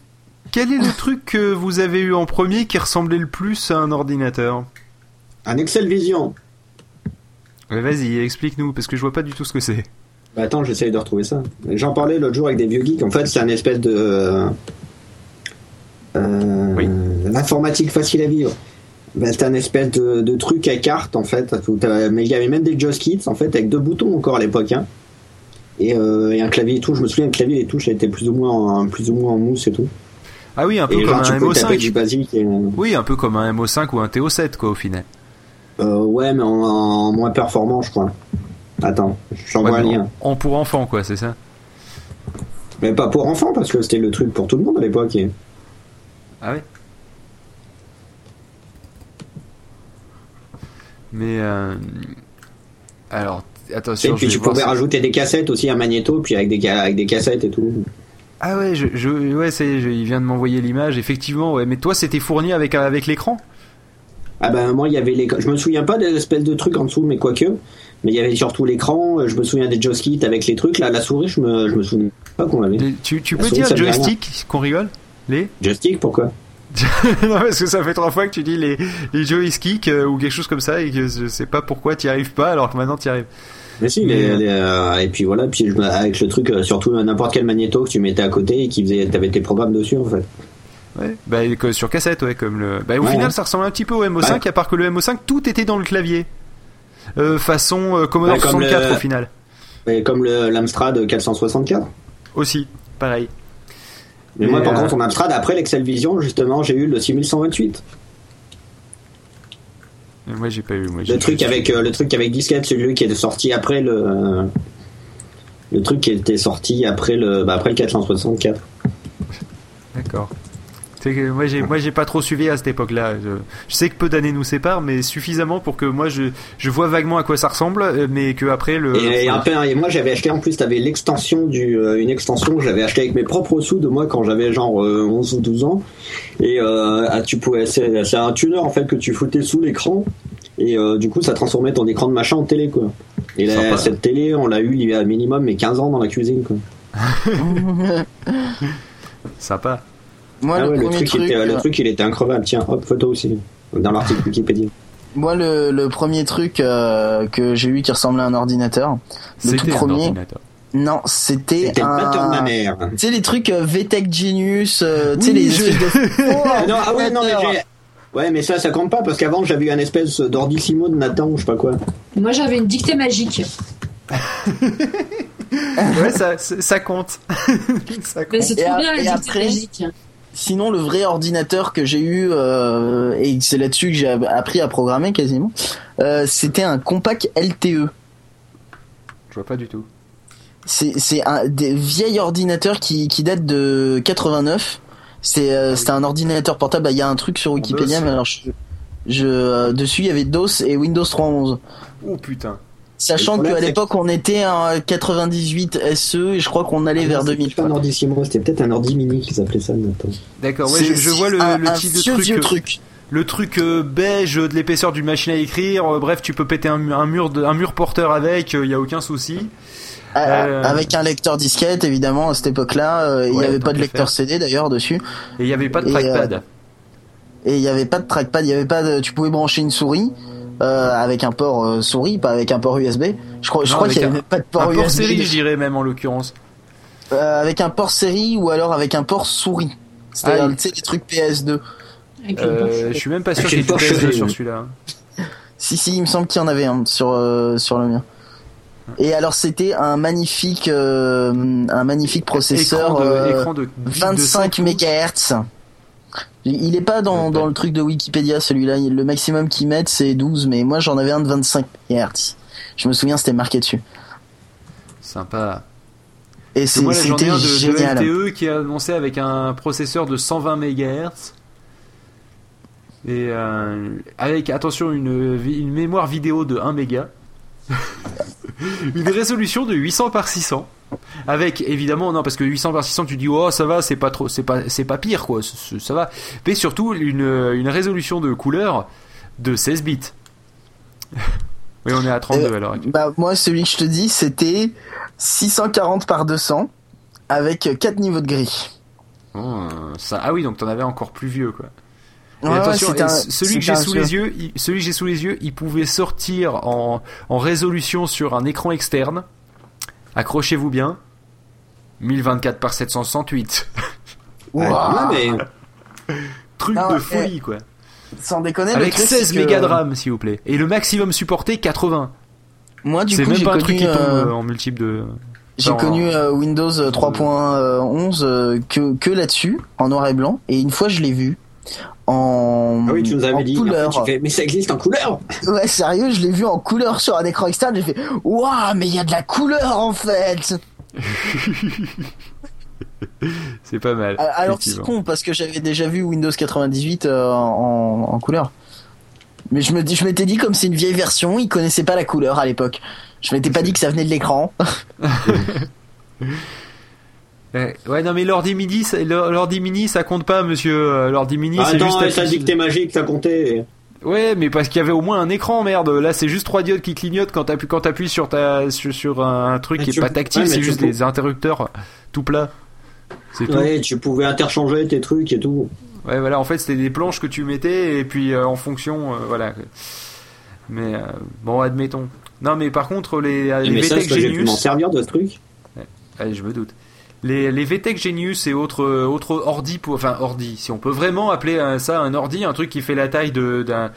S2: quel est le truc que vous avez eu en premier qui ressemblait le plus à un ordinateur
S5: Un Excel Vision.
S2: Ouais, Vas-y, explique-nous parce que je vois pas du tout ce que c'est.
S5: Bah attends, j'essaye de retrouver ça. J'en parlais l'autre jour avec des vieux geeks. En fait, c'est un espèce de. Euh, euh,
S2: Oui.
S5: L'informatique facile à vivre. Bah, c'est un espèce de, de truc à carte en fait. Mais il y avait même des joysticks en fait avec deux boutons encore à l'époque. Hein. Et, euh, et un clavier et tout. Je me souviens, le clavier et les touches étaient plus ou moins en, plus ou moins en mousse et tout.
S2: Ah oui, un peu
S5: Et
S2: comme
S5: genre,
S2: un
S5: peux taper du
S2: MO5.
S5: basique. Et, euh,
S2: Oui, un peu comme un MO5 ou un TO7 quoi au final.
S5: euh, ouais, mais en, en moins performant, je crois. Attends, j'envoie
S2: Ouais,
S5: un lien.
S2: en, en pour enfants quoi, c'est ça
S5: Mais pas pour enfants, parce que c'était le truc pour tout le monde à l'époque. et-
S2: Ah ouais Mais euh, alors
S5: Et
S2: attention.
S5: puis
S2: je
S5: tu pouvais rajouter des cassettes aussi, un magnéto, puis avec des, avec des cassettes et tout.
S2: Ah ouais, je, je ouais, je- il vient de m'envoyer l'image. Effectivement, ouais. Mais toi, c'était fourni avec avec l'écran?
S5: Ah ben moi il y avait les... Je me souviens pas des espèces de trucs en dessous, mais quoique. Mais il y avait surtout l'écran, euh, je me souviens des joysticks avec les trucs, là, la souris, je me, je me souviens pas qu'on l'avait.
S2: Des- Tu, tu
S5: La
S2: peux
S5: souris,
S2: dire joystick qu'on rigole? Les? (laughs)
S5: Joystick, pourquoi? (laughs)
S2: Non, parce que ça fait trois fois que tu dis les, les joysticks euh, ou quelque chose comme ça et que je sais pas pourquoi t'y arrives pas alors que maintenant t'y arrives.
S5: Mais si,
S2: Mais,
S5: les-
S2: euh,
S5: les, euh, et puis voilà, puis je avec le truc, euh, surtout n'importe quel magnéto que tu mettais à côté et qui faisait, t'avais tes programmes dessus en fait.
S2: Ouais, bah sur cassette, ouais, comme le. Bah, au
S5: Ouais,
S2: final,
S5: ouais.
S2: ça ressemble un petit peu au MO5,
S5: Ouais.
S2: à part que le MO5, tout était dans le clavier. Euh, façon euh, Commodore
S5: Ouais, comme
S2: 64
S5: le-
S2: au final.
S5: Et comme l'Amstrad 464.
S2: Aussi, pareil.
S5: Mais
S2: Et,
S5: moi, par
S2: euh,
S5: contre, en Amstrad, après l'Excel Vision, justement, j'ai eu le 6128.
S2: Moi, j'ai pas eu. Moi,
S5: Le truc avec euh, le truc avec disquette, celui qui est sorti après le euh, le truc qui était sorti après le bah, après le 464.
S2: D'accord. Moi j'ai moi j'ai pas trop suivi à cette époque-là. Je, je sais que peu d'années nous séparent, mais suffisamment pour que moi je je vois vaguement à quoi ça ressemble, euh, mais que après le.
S5: Et, et un peu, et moi j'avais acheté en plus t'avais l'extension du euh, une extension que j'avais acheté avec mes propres sous de moi quand j'avais genre euh, 11 ou 12 ans et euh, ah, tu pouvais c'est c'est un tuner en fait que tu foutais sous l'écran et euh, du coup ça transformait ton écran de machin en télé quoi. Et là,
S2: Sympa.
S5: cette télé on l'a eu il y a minimum mais 15 ans dans la cuisine quoi. (laughs) (laughs)
S2: Sympa.
S1: Moi,
S5: ah
S1: le
S5: ouais, le truc, était,
S1: euh,
S5: le truc il était increvable tiens hop photo aussi dans l'article Wikipédia.
S1: moi, le, le premier truc euh, que j'ai eu qui ressemblait à un ordinateur, le tout
S2: un
S1: premier,
S2: ordinateur.
S1: non, c'était
S5: le
S1: un.
S5: ma mère.
S1: Tu sais les trucs euh, VTech Genius, euh, tu sais
S2: Oui,
S1: les
S2: je-
S1: de.
S5: Ah (laughs) non, ah ouais, non, mais j'ai. Ouais, mais ça, ça compte pas parce qu'avant j'avais eu un espèce d'ordissimo de Nathan ou je sais pas quoi.
S4: Moi, j'avais une dictée magique. (laughs)
S2: Ouais, ça ça, (laughs) ça compte.
S4: Mais
S2: compte.
S4: c'est trop
S1: a-
S4: bien la dictée
S1: après
S4: magique.
S1: Sinon, le vrai ordinateur que j'ai eu euh, et c'est là-dessus que j'ai appris à programmer quasiment, euh, c'était un Compaq LTE.
S2: Je vois pas du tout.
S1: C'est c'est un des vieil ordinateur qui qui date de 89. C'est euh, c'était un ordinateur portable. Bah, Il y a un truc sur Wikipédia, mais alors je, je euh, dessus il y avait DOS et Windows 3.11.
S2: Oh putain.
S1: Sachant qu'à l'époque on était en 98 SE et je crois qu'on allait vers
S5: Ah, c'était
S1: 2000.
S5: pas un ordissimo, c'était peut-être un ordi mini qu'ils appelaient ça.
S2: D'accord, ouais, je, je vois le,
S1: un-
S2: le
S1: un
S2: type de
S1: vieux,
S2: truc.
S1: vieux
S2: euh,
S1: truc.
S2: Le truc euh, beige de l'épaisseur d'une machine à écrire. euh, bref, tu peux péter un, mu- un mur de, un mur porteur avec, il y a aucun souci.
S1: Euh,
S2: Euh,
S1: Avec un lecteur disquette évidemment à cette époque-là. Il n'y avait pas de lecteur
S2: faire.
S1: CD d'ailleurs dessus.
S2: Et il y avait pas de trackpad.
S1: Et il n'y avait pas de trackpad, il y avait pas de, tu pouvais brancher une souris euh, avec un port euh, souris, pas avec un port USB. Je crois, je
S2: Non,
S1: crois
S2: avec
S1: qu'il y
S2: un-
S1: avait pas de port
S2: un port
S1: USB.
S2: série, je dirais même en l'occurrence.
S1: Euh, avec un port série ou alors avec un port souris. C'est-à-dire,
S2: Ah,
S1: sais, les trucs PS2.
S4: Avec le
S2: Euh, je suis même pas sûr qu'il y ait
S5: une
S2: du
S5: Porsche
S2: PS2
S5: série,
S2: sur
S5: oui.
S2: celui-là. (laughs)
S1: Si, si, il me semble qu'il y en avait un sur, euh, sur le mien. Et alors, c'était un magnifique, euh, un magnifique processeur.
S2: Écran de,
S1: euh,
S2: écran de
S1: 25 MHz. Il est pas dans, dans le truc de Wikipédia celui-là. Le maximum qu'ils mettent c'est 12, mais moi j'en avais un de 25 MHz. Je me souviens c'était marqué dessus.
S2: Sympa.
S1: Et c'est-
S2: moi, j'en ai un de. LTE qui est annoncé avec un processeur de 120 MHz. Et euh, avec, attention, une mémoire vidéo de 1 méga. (laughs) une résolution de 800 par 600. Avec, évidemment, non, parce que 800 par 600, tu dis, oh, ça va, c'est pas trop, c'est pas, c'est pas pire, quoi, ça va. Mais surtout, une, une résolution de couleur de 16 bits. (laughs) oui, on est à 32
S1: Euh,
S2: alors.
S1: Bah moi celui que je te dis c'était 640 par 200 avec 4 niveaux de gris.
S2: Oh, ça, ah oui, donc t'en avais encore plus vieux, quoi. Et
S1: Ouais, ouais,
S2: attention,
S1: un-
S2: celui que j'ai sous les yeux, il- celui que j'ai sous les yeux, il pouvait sortir en, en résolution sur un écran externe. Accrochez-vous bien. 1024 par 768.
S5: Ouais,
S1: Ouah.
S5: mais
S2: Truc de folie, quoi.
S1: Sans déconner. le
S2: Avec
S1: truc,
S2: 16
S1: c'est que
S2: mégas de RAM, s'il vous plaît. Et le maximum supporté, 80.
S1: Moi du
S2: C'est
S1: coup
S2: même pas un truc qui tombe
S1: euh,
S2: euh, en multiple de.
S1: j'ai connu euh, Windows 3.11 euh, que que là-dessus en noir et blanc et une fois je l'ai vu en
S5: ah oui, tu nous
S1: en
S5: avais dit. en
S1: couleur.
S5: fait, tu fais, mais ça existe en couleur.
S1: Ouais, sérieux, je l'ai vu en couleur sur un écran externe, j'ai fait Waouh, mais il y a de la couleur en fait (laughs)
S2: c'est pas mal.
S1: Ah, Alors c'est con parce que j'avais déjà vu Windows 98 euh, en, en couleur. Mais je me je m'étais dit comme c'est une vieille version, ils connaissaient pas la couleur à l'époque. Je m'étais pas dit que ça venait de l'écran. (laughs) (laughs)
S2: Ouais, ouais, non mais l'ordi mini, ça- l'ordi mini, ça compte pas, monsieur. Euh, L'ordi mini, c'est
S5: Attends,
S2: juste.
S5: ouais, ça dit que t'es magique, ça comptait.
S2: Ouais, mais parce qu'il y avait au moins un écran, merde. Là, c'est juste trois diodes qui clignotent quand t'appuies quand t'appuies sur ta sur, sur un truc
S5: Mais
S2: qui est pas tactile,
S5: ouais,
S2: c'est juste
S5: peux-
S2: des interrupteurs tout plats. C'est tout.
S5: Ouais, tu pouvais interchanger tes trucs et tout.
S2: Ouais, voilà, en fait, c'était des planches que tu mettais et puis euh, en fonction, euh, voilà. Mais euh, bon, admettons. Non, mais par contre, les, euh, les
S5: mais ça,
S2: VTech
S5: j'ai pu m'en
S2: Genius,
S5: servir de ce truc
S2: allez, je me doute. Les, les VTech Genius et autres, euh, autres ordi, pour, enfin ordi, si on peut vraiment appeler ça un ordi, un truc qui fait la taille d'un,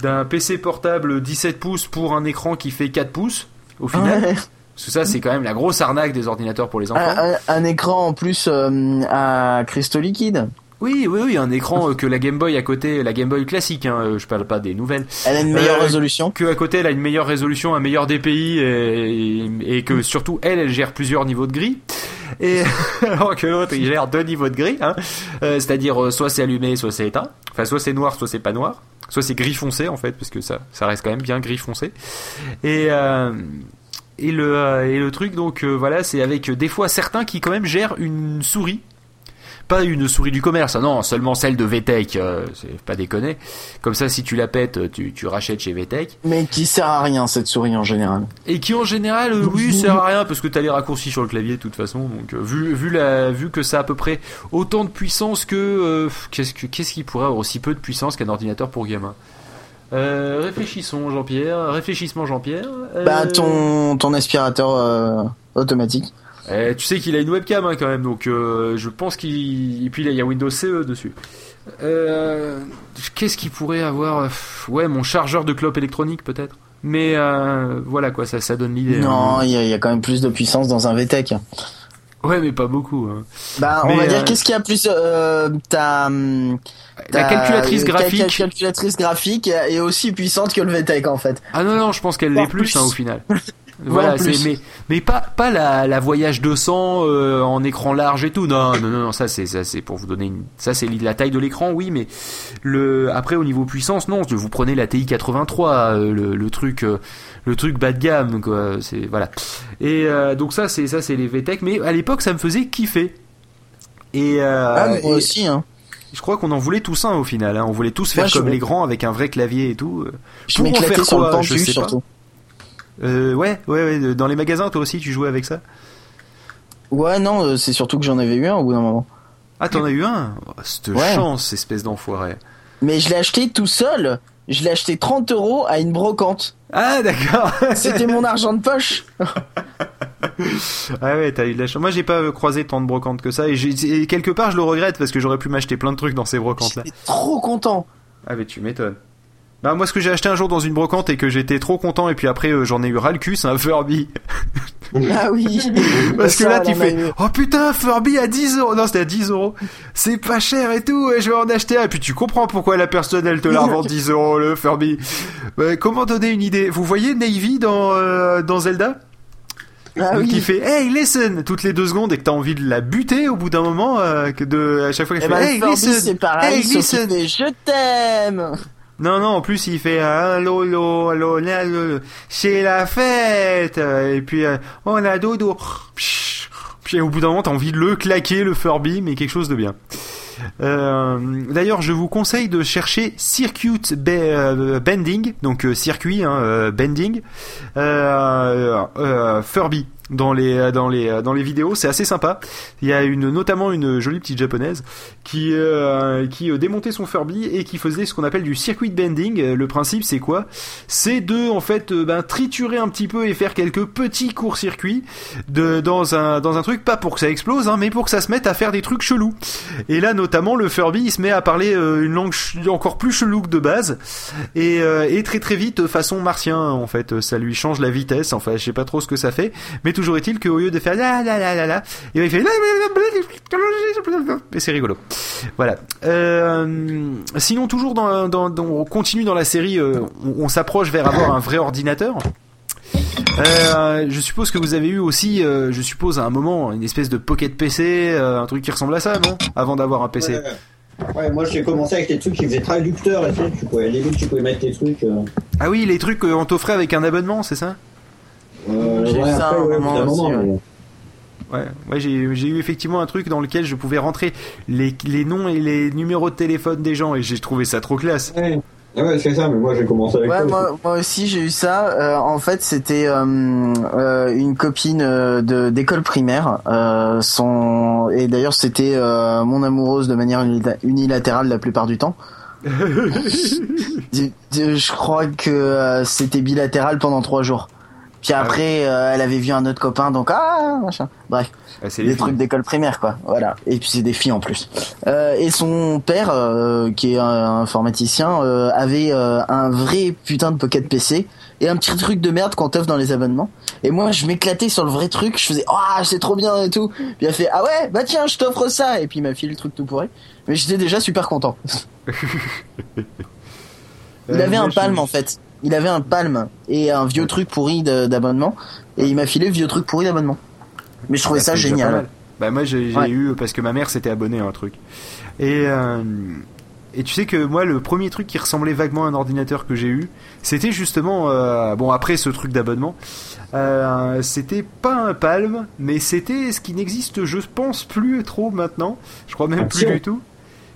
S2: d'un PC portable 17 pouces pour un écran qui fait 4 pouces, au final.
S1: Ouais.
S2: Parce que ça, c'est quand même la grosse arnaque des ordinateurs pour les enfants.
S1: un, un- un écran en plus euh, à cristaux liquides.
S2: Oui, oui, oui, un écran euh, que la Game Boy à côté, la Game Boy classique, hein, je parle pas des nouvelles.
S1: Elle a une meilleure
S2: Euh,
S1: résolution.
S2: que à côté elle a une meilleure résolution, un meilleur DPI et, et que surtout elle, elle gère plusieurs niveaux de gris. Et (laughs) alors que l'autre il gère deux niveaux de gris, hein. Euh, c'est-à-dire euh, soit c'est allumé, soit c'est éteint. Enfin soit c'est noir, soit c'est pas noir. Soit c'est gris foncé en fait, parce que ça, reste quand même bien gris foncé. Et euh, et le truc donc voilà, c'est avec des fois certains qui quand même gèrent une souris pas une souris du commerce, ah non, seulement celle de VTech, euh, c'est pas déconner. Comme ça, si tu la pètes, tu, tu rachètes chez VTech.
S1: Mais qui sert à rien cette souris en général?
S2: Et qui en général, euh, oui, sert à rien parce que t'as les raccourcis sur le clavier de toute façon. Donc euh, vu vu la vu que ça a à peu près autant de puissance que euh, qu'est-ce que qu'est-ce qui pourrait avoir aussi peu de puissance qu'un ordinateur pour gamin? Euh, réfléchissons Jean-Pierre, réfléchissement Jean-Pierre.
S1: Bah ton ton aspirateur euh, automatique.
S2: Eh, tu sais qu'il a une webcam hein, quand même, donc euh, je pense qu'il et puis là il y a Windows CE dessus. Euh, Qu'est-ce qu'il pourrait avoir Ouais, mon chargeur de clope électronique peut-être. Mais euh, voilà quoi, ça ça donne l'idée.
S1: Non,
S2: hein.
S1: il y, a- il y a quand même plus de puissance dans un VTech.
S2: Ouais, mais pas beaucoup. hein.
S1: Bah, on va
S2: euh,
S1: dire qu'est-ce qu'il y a plus euh, ta, hum,
S2: La calculatrice
S1: cal-
S2: graphique.
S1: cal- calculatrice graphique est aussi puissante que le VTech en fait.
S2: Ah non non, je pense qu'elle l'est plus,
S1: plus.
S2: au final. (laughs) voilà, c'est mais mais pas pas la, la voyage 200 euh, en écran large et tout. Non non non, non ça c'est ça c'est pour vous donner une ça c'est la taille de l'écran, oui, mais le après au niveau puissance non, vous prenez la TI 83 euh, le, le truc euh, le truc bas de gamme quoi, c'est voilà. Et euh, donc ça c'est ça c'est les VTech mais à l'époque ça me faisait kiffer. Et, euh,
S1: ah, moi
S2: et-
S1: aussi hein.
S2: je crois qu'on en voulait tous un au final. Hein. On voulait tous faire
S1: Moi, je
S2: comme les grands avec un vrai clavier et tout. euh.
S1: Je
S2: Pour en
S1: m'éclatais
S2: faire
S1: sur le
S2: je
S1: pendu
S2: sais pas.
S1: surtout.
S2: Euh, ouais, ouais, ouais. Dans les magasins, toi aussi, tu jouais avec ça
S1: Ouais non, euh, c'est surtout que j'en avais eu un au bout d'un moment.
S2: Ah, t'en as eu un oh, Cette
S1: Ouais.
S2: chance, espèce d'enfoiré.
S1: Mais je l'ai acheté tout seul. Je l'ai acheté 30 euros à une brocante.
S2: Ah, d'accord. (laughs)
S1: C'était mon argent de poche.
S2: ah ouais, t'as eu de la chance. Moi, j'ai pas euh, croisé tant de brocantes que ça. Et, et quelque part, je le regrette parce que j'aurais pu m'acheter plein de trucs dans ces brocantes-là.
S1: J'étais trop content.
S2: Ah, mais tu m'étonnes. Bah, moi, ce que j'ai acheté un jour dans une brocante et que j'étais trop content, et puis après, euh, j'en ai eu ras le cul, c'est un Furby. (laughs)
S1: Ah oui. (laughs)
S2: Parce que là, tu fais, oh putain, Furby à 10 euros. Non, c'était à 10 euros. C'est pas cher et tout, et je vais en acheter un. Et puis tu comprends pourquoi la personne, elle te la revend (laughs) 10 euros, le Furby. Ouais, comment donner une idée? Vous voyez Navy dans, euh, dans Zelda?
S1: Ah
S2: Donc,
S1: oui.
S2: Qui fait Hey listen toutes les deux secondes et que t'as envie de la buter au bout d'un moment euh, que de à chaque fois
S1: Eh
S2: qu'elle
S1: ben,
S2: fait Hey
S1: Furby,
S2: listen
S1: pareil,
S2: Hey listen
S1: je t'aime.
S2: Non non en plus il fait allô allô allô allô c'est la fête. Et puis euh, on a dodo. Puis au bout d'un moment t'as envie de le claquer le Furby mais quelque chose de bien. Euh, D'ailleurs, je vous conseille de chercher Circuit euh, Bending, donc euh, circuit hein, bending, euh, euh, Furby dans les dans les dans les vidéos, c'est assez sympa. Il y a une notamment une jolie petite japonaise qui euh, qui euh, démontait son Furby et qui faisait ce qu'on appelle du circuit bending. Euh, Le principe, c'est quoi? C'est de en fait euh, ben, triturer un petit peu et faire quelques petits courts-circuits de dans un dans un truc pas pour que ça explose, hein, mais pour que ça se mette à faire des trucs chelous. Et là, notamment, le Furby, il se met à parler euh, une langue encore plus chelou que de base, et, euh, et très très vite, euh, façon martien, en fait, ça lui change la vitesse. Enfin, je sais pas trop ce que ça fait, mais toujours est-il qu'au lieu de faire la la la la la, et ben, il fait et c'est rigolo. Voilà. Euh, sinon, toujours dans, dans, dans- on continue dans la série, euh, on, on s'approche vers avoir un vrai ordinateur. Euh, je suppose que vous avez eu aussi, euh, je suppose à un moment, une espèce de pocket PC, euh, un truc qui ressemble à ça, non Avant d'avoir un PC.
S5: Ouais. Moi j'ai commencé avec des trucs qui faisaient traducteur et tout. Tu pouvais, les tu pouvais mettre tes trucs. Euh,
S2: Ah oui, les trucs qu'on t'offrait avec un abonnement, c'est ça
S5: euh,
S1: J'ai eu
S5: ouais,
S1: ça
S5: après, ouais, au
S1: moment aussi,
S5: moment,
S1: ouais.
S5: mais-
S2: Ouais, ouais j'ai j'ai eu effectivement un truc dans lequel je pouvais rentrer les, les noms et les numéros de téléphone des gens et j'ai trouvé ça trop classe.
S5: Ouais, Ah ouais, c'est ça, mais moi j'ai commencé avec
S1: Ouais,
S5: aussi.
S1: moi, moi aussi j'ai eu ça. Euh, en fait, c'était euh, euh, une copine euh, de d'école primaire. Euh, son et d'ailleurs c'était euh, mon amoureuse de manière unila- unilatérale la plupart du temps. (laughs) Je- je je crois que euh, c'était bilatéral pendant trois jours. Puis
S2: Ah
S1: après, euh, elle avait vu un autre copain, donc ah machin. Bref.
S2: Ah,
S1: des trucs d'école primaire quoi. Voilà. Et puis c'est des filles en plus. Euh, et son père euh, qui est un informaticien avait un vrai putain de pocket PC et un petit truc de merde qu'on t'offre dans les abonnements. Et moi je m'éclatais sur le vrai truc. Je faisais ah c'est trop bien et tout. Puis il a fait ah ouais bah tiens je t'offre ça. Et puis il m'a filé le truc tout pourri. Mais j'étais déjà super content. (laughs) Il avait un palme en fait il avait un palme et un vieux truc pourri d'abonnement et il m'a filé le vieux truc pourri d'abonnement mais je trouvais
S2: Bah,
S1: ça génial.
S2: Bah moi j'ai
S1: Ouais.
S2: eu parce que ma mère s'était abonnée à un truc. Et euh, et tu sais que moi le premier truc qui ressemblait vaguement à un ordinateur que j'ai eu, c'était justement euh, bon après ce truc d'abonnement, euh, c'était pas un Palm, mais c'était ce qui n'existe je pense plus trop maintenant. Je crois même plus du tout.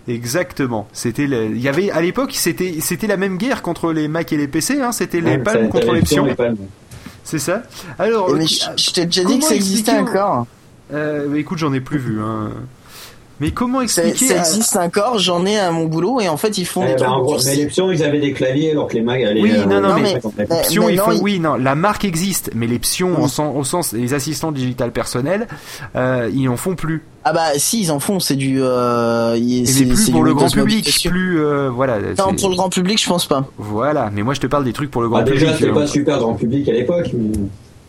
S2: Exactement. C'était le- il y avait à l'époque c'était c'était la même guerre contre les Mac et les PC hein, c'était les
S5: Ouais,
S2: palmes contre les
S5: le pion,
S2: pions. C'est ça. Alors
S1: mais
S2: ok,
S1: je, t'ai déjà dit
S2: comment
S1: que ça existait encore.
S2: euh, écoute, j'en ai plus vu. Hein. Mais comment expliquer
S1: ça existe encore, j'en ai à mon boulot et en fait ils font
S5: Eh
S1: des
S5: ben, en gros, mais les pions, ils avaient des claviers alors que les allaient.
S2: Oui, non, non,
S1: Non,
S2: mais-
S1: mais- mais- non, il-
S2: oui, non, la marque existe, mais les Psion,
S1: Oui.
S2: en au sens, les assistants digital personnels, euh, ils en font plus.
S1: Ah bah si ils en font, c'est du. Euh, c'est-
S2: plus pour
S1: du
S2: le grand public, plus, euh, voilà.
S1: Non, pour le grand public, je pense pas.
S2: Voilà, mais moi je te parle des trucs pour le grand
S5: Ah, déjà,
S2: public.
S5: c'était
S2: euh,
S5: pas super grand public à l'époque. mais-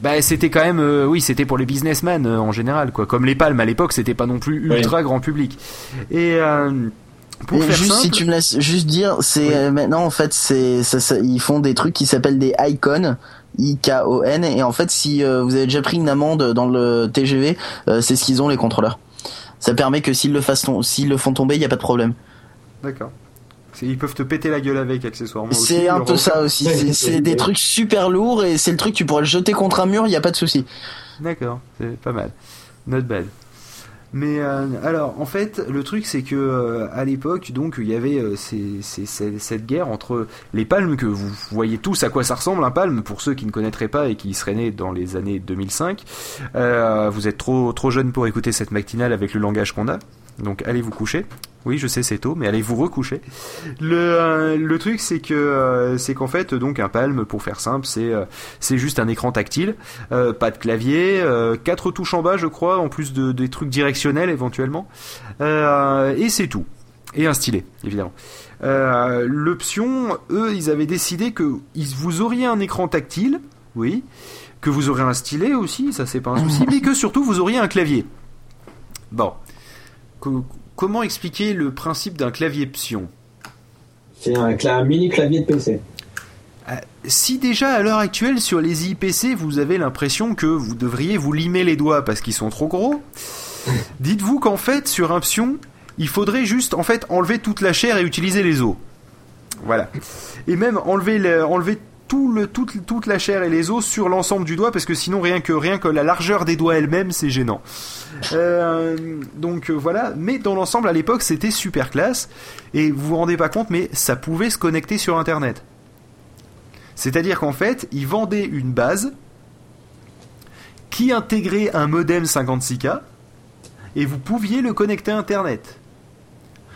S2: Bah c'était quand même, euh, oui, c'était pour les businessmen euh, en général, quoi. Comme les palmes à l'époque, c'était pas non plus
S5: Oui.
S2: ultra grand public. Et euh, pour
S1: Et
S2: faire
S1: juste
S2: simple,
S1: si tu me laisses juste dire, c'est
S2: Oui.
S1: euh, maintenant en fait c'est ça, ça- ils font des trucs qui s'appellent des icons. I-K-O-N et en fait si euh, vous avez déjà pris une amende dans le TGV euh, c'est ce qu'ils ont les contrôleurs ça permet que s'ils le fassent s'ils le font tomber il y a pas de problème
S2: d'accord. Ils peuvent te péter la gueule avec accessoirement.
S1: c'est un peu ça aussi
S5: Ouais,
S1: c'est des trucs super lourds et c'est le truc tu pourrais le jeter contre un mur il y a pas de souci
S2: D'accord, c'est pas mal. Not bad. Mais euh, alors, en fait, le truc c'est que euh, à l'époque, donc, il y avait euh, ces- ces- ces- cette guerre entre les palmes que vous voyez tous à quoi ça ressemble un palme pour ceux qui ne connaîtraient pas et qui seraient nés dans les années 2005. Euh, vous êtes trop trop jeune pour écouter cette matinale avec le langage qu'on a. Donc allez vous coucher. Oui, je sais c'est tôt, mais allez vous recoucher? Le, euh, le truc c'est que euh, c'est qu'en fait donc un palme pour faire simple c'est euh, c'est juste un écran tactile, euh, pas de clavier, euh, quatre touches en bas je crois en plus de des trucs directionnels éventuellement Euh, et c'est tout et un stylet évidemment. Euh, L'option eux ils avaient décidé que ils, vous auriez un écran tactile, oui, que vous aurez un stylet aussi ça c'est pas un souci, (coughs) mais que surtout vous auriez un clavier. Bon. Comment expliquer le principe d'un clavier Psion
S5: C'est un, mini clavier de PC.
S2: Si déjà à l'heure actuelle sur les IPC vous avez l'impression que vous devriez vous limer les doigts parce qu'ils sont trop gros, (laughs) dites-vous qu'en fait sur un Psion il faudrait juste en fait enlever toute la chair et utiliser les os. Voilà. Et même enlever le- enlever tout le, toute, toute la chair et les os sur l'ensemble du doigt parce que sinon rien que rien que la largeur des doigts elle-même c'est gênant. Euh, donc euh, voilà, mais dans l'ensemble à l'époque c'était super classe et vous vous rendez pas compte mais ça pouvait se connecter sur internet. C'est-à-dire qu'en fait, ils vendaient une base qui intégrait un modem 56K et vous pouviez le connecter à Internet.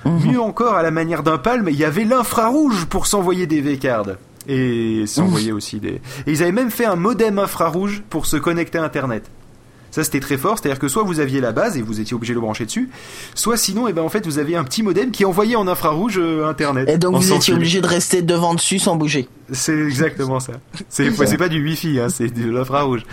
S2: Mieux encore, à la manière d'un palme, il y avait l'infrarouge pour s'envoyer des V-cards. Et s'envoyer aussi des... Et ils avaient même fait un modem infrarouge pour se connecter à Internet. Ça c'était très fort, c'est-à-dire que soit vous aviez la base et vous étiez obligé de le brancher dessus, soit sinon, et ben en fait vous aviez un petit modem qui envoyait en infrarouge euh, Internet.
S1: et donc vous étiez
S2: fil.
S1: obligé de rester devant dessus sans bouger
S2: C'est exactement ça. C'est c'est pas du wifi, hein, c'est de l'infrarouge.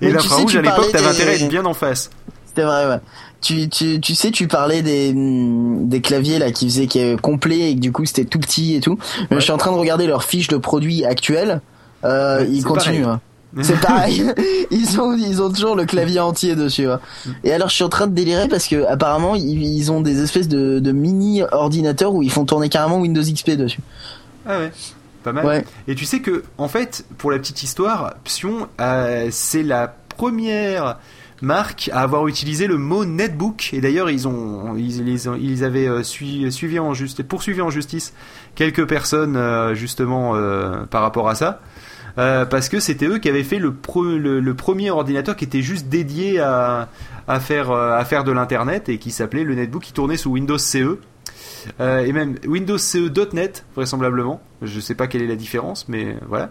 S2: Et l'infrarouge
S1: sais,
S2: à l'époque, t'avais
S1: des-
S2: intérêt à être bien en face.
S1: C'était vrai, ouais. Tu, tu, tu sais, tu parlais des, hum, des claviers là qui faisaient qui est complet et que du coup c'était tout petit et tout. Mais
S2: Ouais.
S1: Je suis en train de regarder leur fiche de produits actuelle. Euh,
S2: Ouais,
S1: ils continuent. hein. C'est pareil. (laughs) Ils ont, ils ont toujours le clavier entier dessus. hein. Et alors, je suis en train de délirer parce que apparemment, ils, ils ont des espèces de, de mini ordinateurs où ils font tourner carrément Windows XP dessus.
S2: Ah ouais. Pas mal.
S1: Ouais.
S2: Et tu sais que, en fait, pour la petite histoire, Psion, euh, c'est la première marque à avoir utilisé le mot netbook. Et d'ailleurs, ils ont, ils, ils, avaient euh, sui- suivi en poursuivi en justice quelques personnes euh, justement euh, par rapport à ça. Parce que c'était eux qui avaient fait le, pro- le, le premier ordinateur qui était juste dédié à, à faire à faire de l'internet et qui s'appelait le netbook qui tournait sous Windows CE et même Windows CE.NET vraisemblablement. Je sais pas quelle est la différence mais voilà.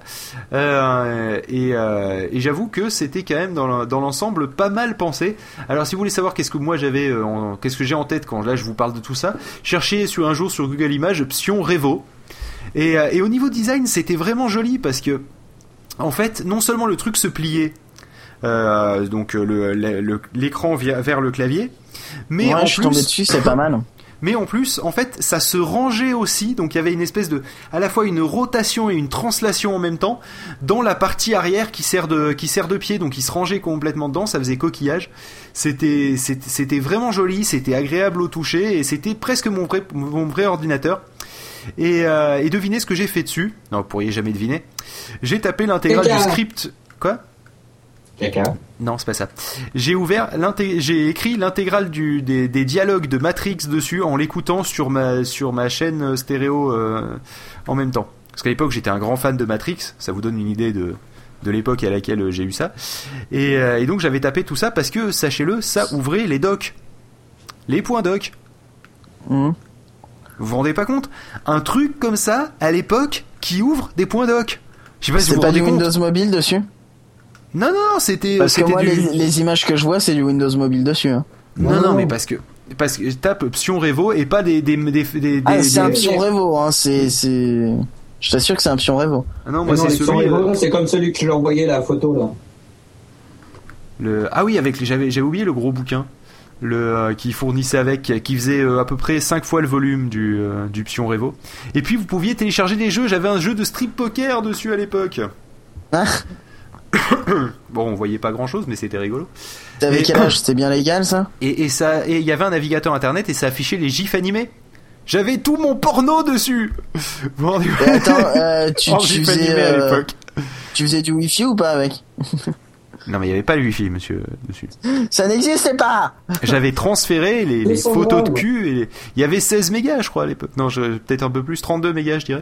S2: Euh, et, euh, et j'avoue que c'était quand même dans le- dans l'ensemble pas mal pensé. Alors si vous voulez savoir qu'est-ce que moi j'avais euh, qu'est-ce que j'ai en tête quand là je vous parle de tout ça cherchez sur un jour sur Google Images Psion Revo. Et, euh, et au niveau design c'était vraiment joli parce que en fait, non seulement le truc se pliait, euh, donc euh, le- le- le- l'écran vers le clavier, mais
S1: ouais,
S2: en
S1: je suis tombé
S2: plus,
S1: dessus, c'est pas mal.
S2: Mais en plus, en fait, ça se rangeait aussi, donc il y avait une espèce de, à la fois une rotation et une translation en même temps dans la partie arrière qui sert de, qui sert de pied, donc il se rangeait complètement dedans, ça faisait coquillage. C'était, c'était, vraiment joli, c'était agréable au toucher et c'était presque mon vrai, mon vrai ordinateur. Et, euh, et devinez ce que j'ai fait dessus. Non, vous pourriez jamais deviner. J'ai tapé l'intégrale
S3: Caca.
S2: du script. Quoi? Non, c'est pas ça. J'ai ouvert, j'ai écrit l'intégrale des, des dialogues de Matrix dessus en l'écoutant sur ma, sur ma chaîne euh, stéréo euh, en même temps. Parce qu'à l'époque, j'étais un grand fan de Matrix. Ça vous donne une idée de, de l'époque à laquelle euh, j'ai eu ça. Et, euh, et donc, j'avais tapé tout ça parce que, sachez-le, ça ouvrait les docs. Les points docs.
S1: Mhm.
S2: Vous vous rendez pas compte? Un truc comme ça, à l'époque, qui ouvre des points docs. Je sais pas si vous vous rendez
S1: du
S2: compte.
S1: Windows Mobile dessus?
S2: Non, non, non, c'était
S1: Parce que moi,
S2: du...
S1: les, les images que je vois, c'est du Windows Mobile dessus. hein.
S2: Non,
S3: Non,
S2: mais parce que parce que tape Psion Revo et pas des des des, des,
S1: Ah,
S2: des-
S1: c'est un Pion Revo, hein. C'est, c'est. Je t'assure que c'est un Pion Revo.
S2: Ah non, moi c'est
S3: les
S2: celui
S3: Pion Revo, c'est comme celui que je lui envoyé la photo là.
S2: le ah oui avec les- j'avais j'avais oublié le gros bouquin le euh, qui fournissait avec qui faisait euh, à peu près 5 fois le volume du euh, du Pion Revo. Et puis vous pouviez télécharger des jeux, j'avais un jeu de strip poker dessus à l'époque.
S1: Ah. (coughs)
S2: bon, on voyait pas grand-chose mais c'était rigolo.
S1: T'avais quel âge (coughs) C'était bien légal, ça
S2: Et, et ça, et il y avait un navigateur internet et ça affichait les gifs animés. J'avais tout mon porno dessus. (laughs)
S1: Attends, euh, tu, (laughs) tu faisais,
S2: animé à
S1: euh, tu faisais du wifi ou pas avec? (laughs)
S2: Non mais il y avait pas le wifi monsieur dessus.
S1: Ça n'existait pas
S2: J'avais transféré les, photos de cul et il y avait 16 mégas je crois à l'époque. Non, je- peut-être un peu plus, 32 mégas je dirais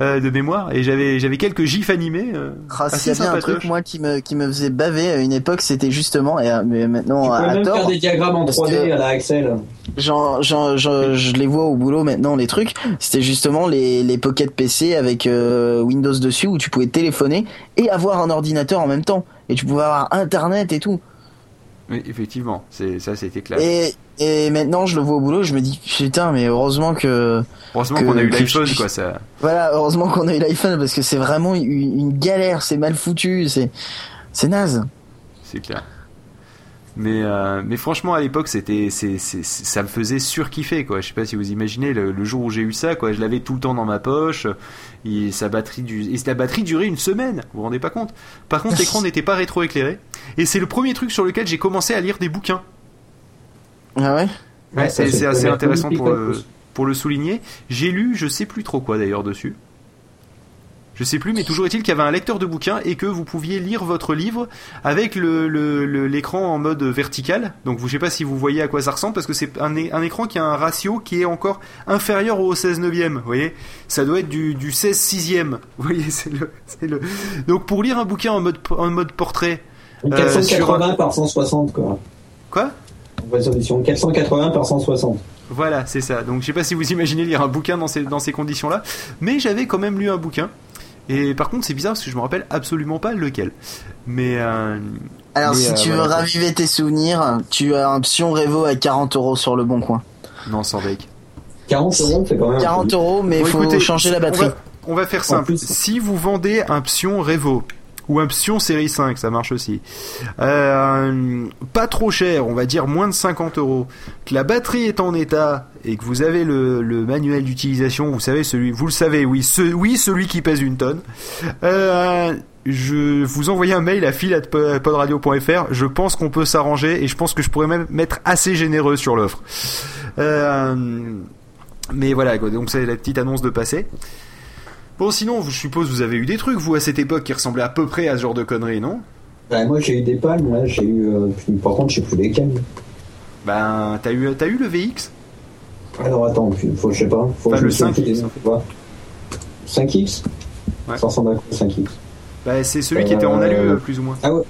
S2: euh, de mémoire et j'avais j'avais quelques gifs animés. Euh,
S1: Ah,
S2: assez
S1: y avait un truc moi qui me qui me faisait baver à une époque, c'était justement et euh, mais maintenant
S3: tu
S1: à,
S3: peux
S1: à
S3: même
S1: tort,
S3: faire des diagrammes en
S1: parce
S3: 3D
S1: que-
S3: à la Excel.
S1: j'en- j'en- j'en- je les vois au boulot maintenant les trucs. C'était justement les les Pocket PC avec euh, Windows dessus où tu pouvais téléphoner et avoir un ordinateur en même temps et tu pouvais avoir internet et tout.
S2: Oui, effectivement, c'est ça c'était clair.
S1: Et et maintenant je le vois au boulot, je me dis putain mais heureusement que
S2: Heureusement qu'on a eu l'iPhone quoi ça.
S1: Voilà, heureusement qu'on a eu l'iPhone parce que c'est vraiment une, une galère, c'est mal foutu, c'est c'est naze.
S2: C'est clair. Mais euh, mais franchement à l'époque c'était c'est ça me faisait surkiffer quoi. Je sais pas si vous imaginez le, le jour où j'ai eu ça quoi. Je l'avais tout le temps dans ma poche. Et sa batterie du et la batterie durait une semaine. Vous vous rendez pas compte? Par contre l'écran (laughs) n'était pas rétroéclairé. Et c'est le premier truc sur lequel j'ai commencé à lire des bouquins.
S1: Ah ouais?
S2: Ouais,
S3: ça,
S2: c'est assez intéressant pour le, pour le souligner. J'ai lu, je sais plus trop quoi d'ailleurs dessus. Je sais plus, mais toujours est-il qu'il y avait un lecteur de bouquins et que vous pouviez lire votre livre avec le le- le- l'écran en mode vertical. Donc, vous, je sais pas si vous voyez à quoi ça ressemble parce que c'est un, écran qui a un ratio qui est encore inférieur au 16 neuvième. Vous voyez, ça doit être du, du 16 sixième. Vous voyez, c'est le. Donc, pour lire un bouquin en mode en mode portrait, Euh,
S3: 480 par 160 quoi.
S2: quoi?
S3: En résolution 480 par 160.
S2: Voilà, c'est ça. Donc je sais pas si vous imaginez lire un bouquin dans ces, dans ces conditions-là, mais j'avais quand même lu un bouquin. Et par contre, c'est bizarre parce que je me rappelle absolument pas lequel. Mais euh,
S1: Alors
S2: Mais,
S1: si
S2: euh,
S1: tu veux
S2: voilà.
S1: raviver tes souvenirs, tu as un Psion Revo à 40 euros sur le bon coin.
S2: non, sans bec.
S3: 40 euros, c'est quand même.
S1: 40 euros, mais il
S2: Bon,
S1: faut
S2: écoutez,
S1: changer la
S2: on
S1: batterie.
S2: va- On va, faire simple.
S3: plus.
S2: Si vous vendez un Psion Revo ou un Psion série 5, ça marche aussi. Euh, pas trop cher, on va dire moins de 50 euros. Que la batterie est en état et que vous avez le, le manuel d'utilisation, vous savez celui, vous le savez, oui, ce, oui celui qui pèse une tonne. Euh, je vous envoie un mail à fil@podradio.fr. Je pense qu'on peut s'arranger et je pense que je pourrais même être assez généreux sur l'offre. Euh, mais voilà, donc c'est la petite annonce de passé. Bon, sinon, je suppose vous avez eu des trucs vous à cette époque qui ressemblaient à peu près à ce genre de conneries, non?
S5: Bah, moi j'ai eu des palmes, là, j'ai eu. euh, par contre, je sais plus lesquelles.
S2: Ben, t'as eu, t'as eu le VX
S5: Alors attends, faut, je sais pas. Faut
S2: Enfin,
S5: que je
S2: le
S5: me souvienne
S2: 5X,
S5: plus des-
S2: en fait.
S5: ouais. 5X
S2: Ouais.
S5: Ça ressemble à quoi 5X
S2: Bah, c'est celui qui était en alu,
S5: Euh,
S2: euh, plus ou moins.
S5: Ah ouais.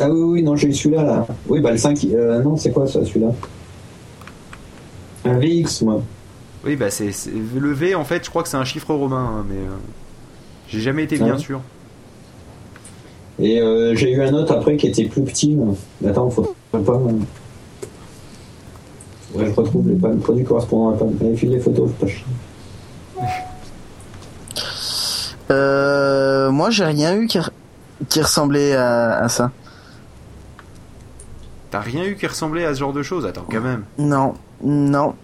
S5: Ah oui, oui, non, j'ai eu celui-là, là. Oui, bah le 5, euh, non, c'est quoi ça, celui-là? Un VX, moi.
S2: Oui, bah, c'est, c'est- le V, en fait, je crois que c'est un chiffre romain, hein, mais euh, j'ai jamais été bien sûr.
S5: Et euh, j'ai eu un autre après qui était plus petit. Mais Attends, faut pas. euh. Ouais, je retrouve les palmes. Produit correspondant à la. Allez, file les photos, faut pas chier.
S1: Euh, moi, j'ai rien eu qui, re- qui ressemblait à, à ça.
S2: T'as rien eu qui ressemblait à ce genre de choses? Attends, quand même.
S1: Non, non.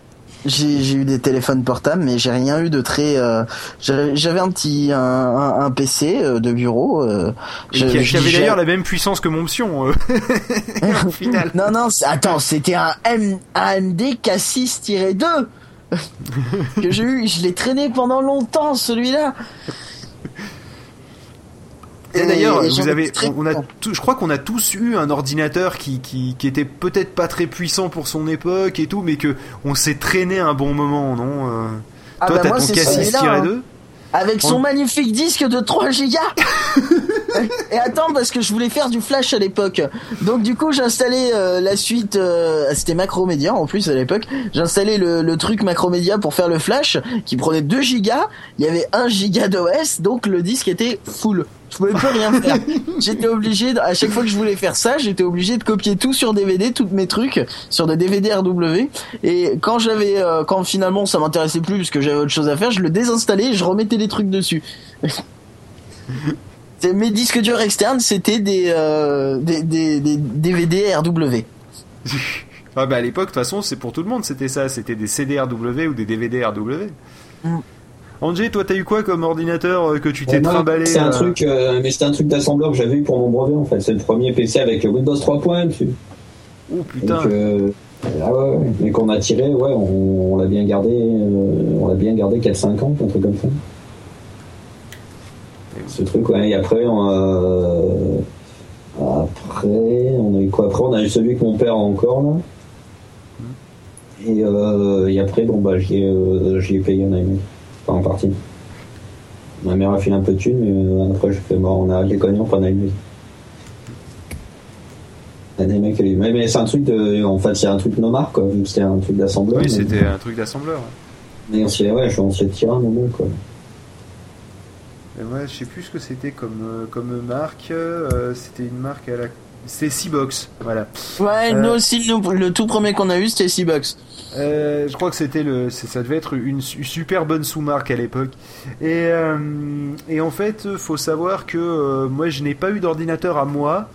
S1: J'ai eu des téléphones portables, mais j'ai rien eu de très. euh, J'avais un petit un, un- un PC euh, de bureau. euh,
S2: Et
S1: je-
S2: qui,
S1: je
S2: qui avait d'ailleurs la même puissance que mon psion, euh, (laughs) au final.
S1: Non, non, attends, c'était un M AMD K6-2 (laughs) que j'ai eu. Je l'ai traîné pendant longtemps, celui-là.
S2: Et d'ailleurs, vous avez, on a, tout- je crois qu'on a tous eu un ordinateur qui, qui, qui était peut-être pas très puissant pour son époque et tout, mais que on s'est traîné un bon moment, non euh,
S1: Ah
S2: Toi,
S1: bah
S2: t'as ton
S1: c'est celui-là, hein.
S2: K6-2
S1: Avec son
S2: On-
S1: magnifique disque de 3 gigas (laughs) Et attends, parce que je voulais faire du flash à l'époque. Donc du coup, j'installais euh, la suite... euh, C'était Macromedia en plus à l'époque. J'installais le, le truc Macromedia pour faire le flash, qui prenait 2 gigas. Il y avait 1 giga d'OS, donc le disque était full. Je pouvais plus rien faire. (laughs) J'étais obligé, de- à chaque fois que je voulais faire ça, j'étais obligé de copier tout sur DVD, tous mes trucs, sur des DVD RW. Et quand j'avais, euh, quand finalement ça m'intéressait plus parce que j'avais autre chose à faire, je le désinstallais et je remettais les trucs dessus. (laughs) Mes disques durs externes, c'était des, euh, des, des, des DVD RW. (laughs)
S2: Ah bah à l'époque, de toute façon, c'est pour tout le monde, c'était ça, c'était des CD-RW ou des DVD-RW.
S1: Mm.
S2: Angé, toi, t'as eu quoi comme ordinateur euh, que tu t'es trimballé
S5: C'est un
S2: euh,
S5: truc, euh, mais c'était un truc d'assembleur que j'avais eu pour mon brevet en fait. C'est le premier PC avec Windows 3.1 dessus.
S2: Oh putain.
S5: Donc, euh, ah ouais, ouais. Mais qu'on a tiré, ouais, on, on l'a bien gardé, euh, on l'a bien gardé 4-5 ans, un truc comme ça. Ce truc, ouais. Et après, on a, après, on a eu quoi? Après, on a eu celui que mon père a encore là. Et, euh, et après, bon bah, j'y ai, j'y ai payé un ami, enfin en partie. Ma mère a filé un peu de thunes, mais euh, après, j'ai fait, bon, on a les cognons pendant une nuit. Il y a des mecs qui mais, mais c'est un truc de. En fait, c'est un truc nomar, quoi, c'était un truc d'assembleur.
S2: Oui,
S5: mais-
S2: c'était un truc d'assembleur.
S5: Mais on s'est ouais, on s'est tiré un moment, quoi.
S2: Et ouais, je sais plus ce que c'était comme, euh, comme marque. euh, c'était une marque à la. C'était C-Box, voilà.
S1: Ouais,
S2: Euh,
S1: nous aussi, nous, le tout premier qu'on a eu, c'était C-Box.
S2: Euh, je crois que c'était le, ça devait être une su- super bonne sous-marque à l'époque. Et, euh, et en fait, faut savoir que euh, moi, je n'ai pas eu d'ordinateur à moi,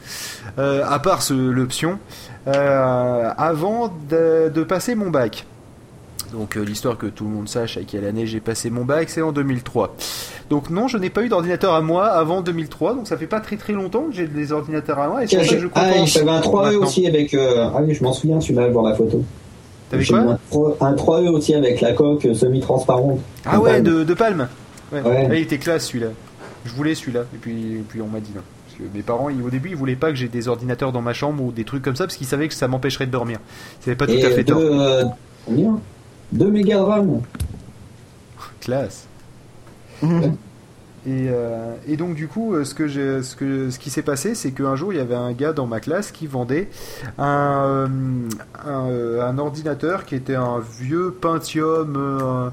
S2: à part l'option, avant de, de passer mon bac. Donc euh, l'histoire que tout le monde sache à quelle année j'ai passé mon bac, c'est en 2003. Donc non, je n'ai pas eu d'ordinateur à moi avant 2003, donc ça fait pas très très longtemps que j'ai des ordinateurs à moi. Et c'est pour ça que je
S5: ah, j'avais un 3E
S2: maintenant.
S5: aussi avec. euh, Ah oui, je m'en souviens, celui-là, voir la photo.
S2: T'avais quoi
S5: un 3 un 3E aussi avec la coque semi-transparente.
S2: Ah ouais, de, de Palme. Ouais.
S5: Ouais.
S2: Ah, il était classe celui-là. Je voulais celui-là. Et puis, et puis on m'a dit non. Parce que mes parents, au début, ils voulaient pas que j'ai des ordinateurs dans ma chambre ou des trucs comme ça parce qu'ils savaient que ça m'empêcherait de dormir. Ils pas tout
S5: Et
S2: à fait
S5: deux,
S2: tort.
S5: euh, combien? 2 mégas de RAM.
S2: Classe. Et, euh, et donc du coup, euh, ce que j'ai, ce que, ce qui s'est passé, c'est qu'un jour, il y avait un gars dans ma classe qui vendait un, euh, un, un ordinateur qui était un vieux Pentium.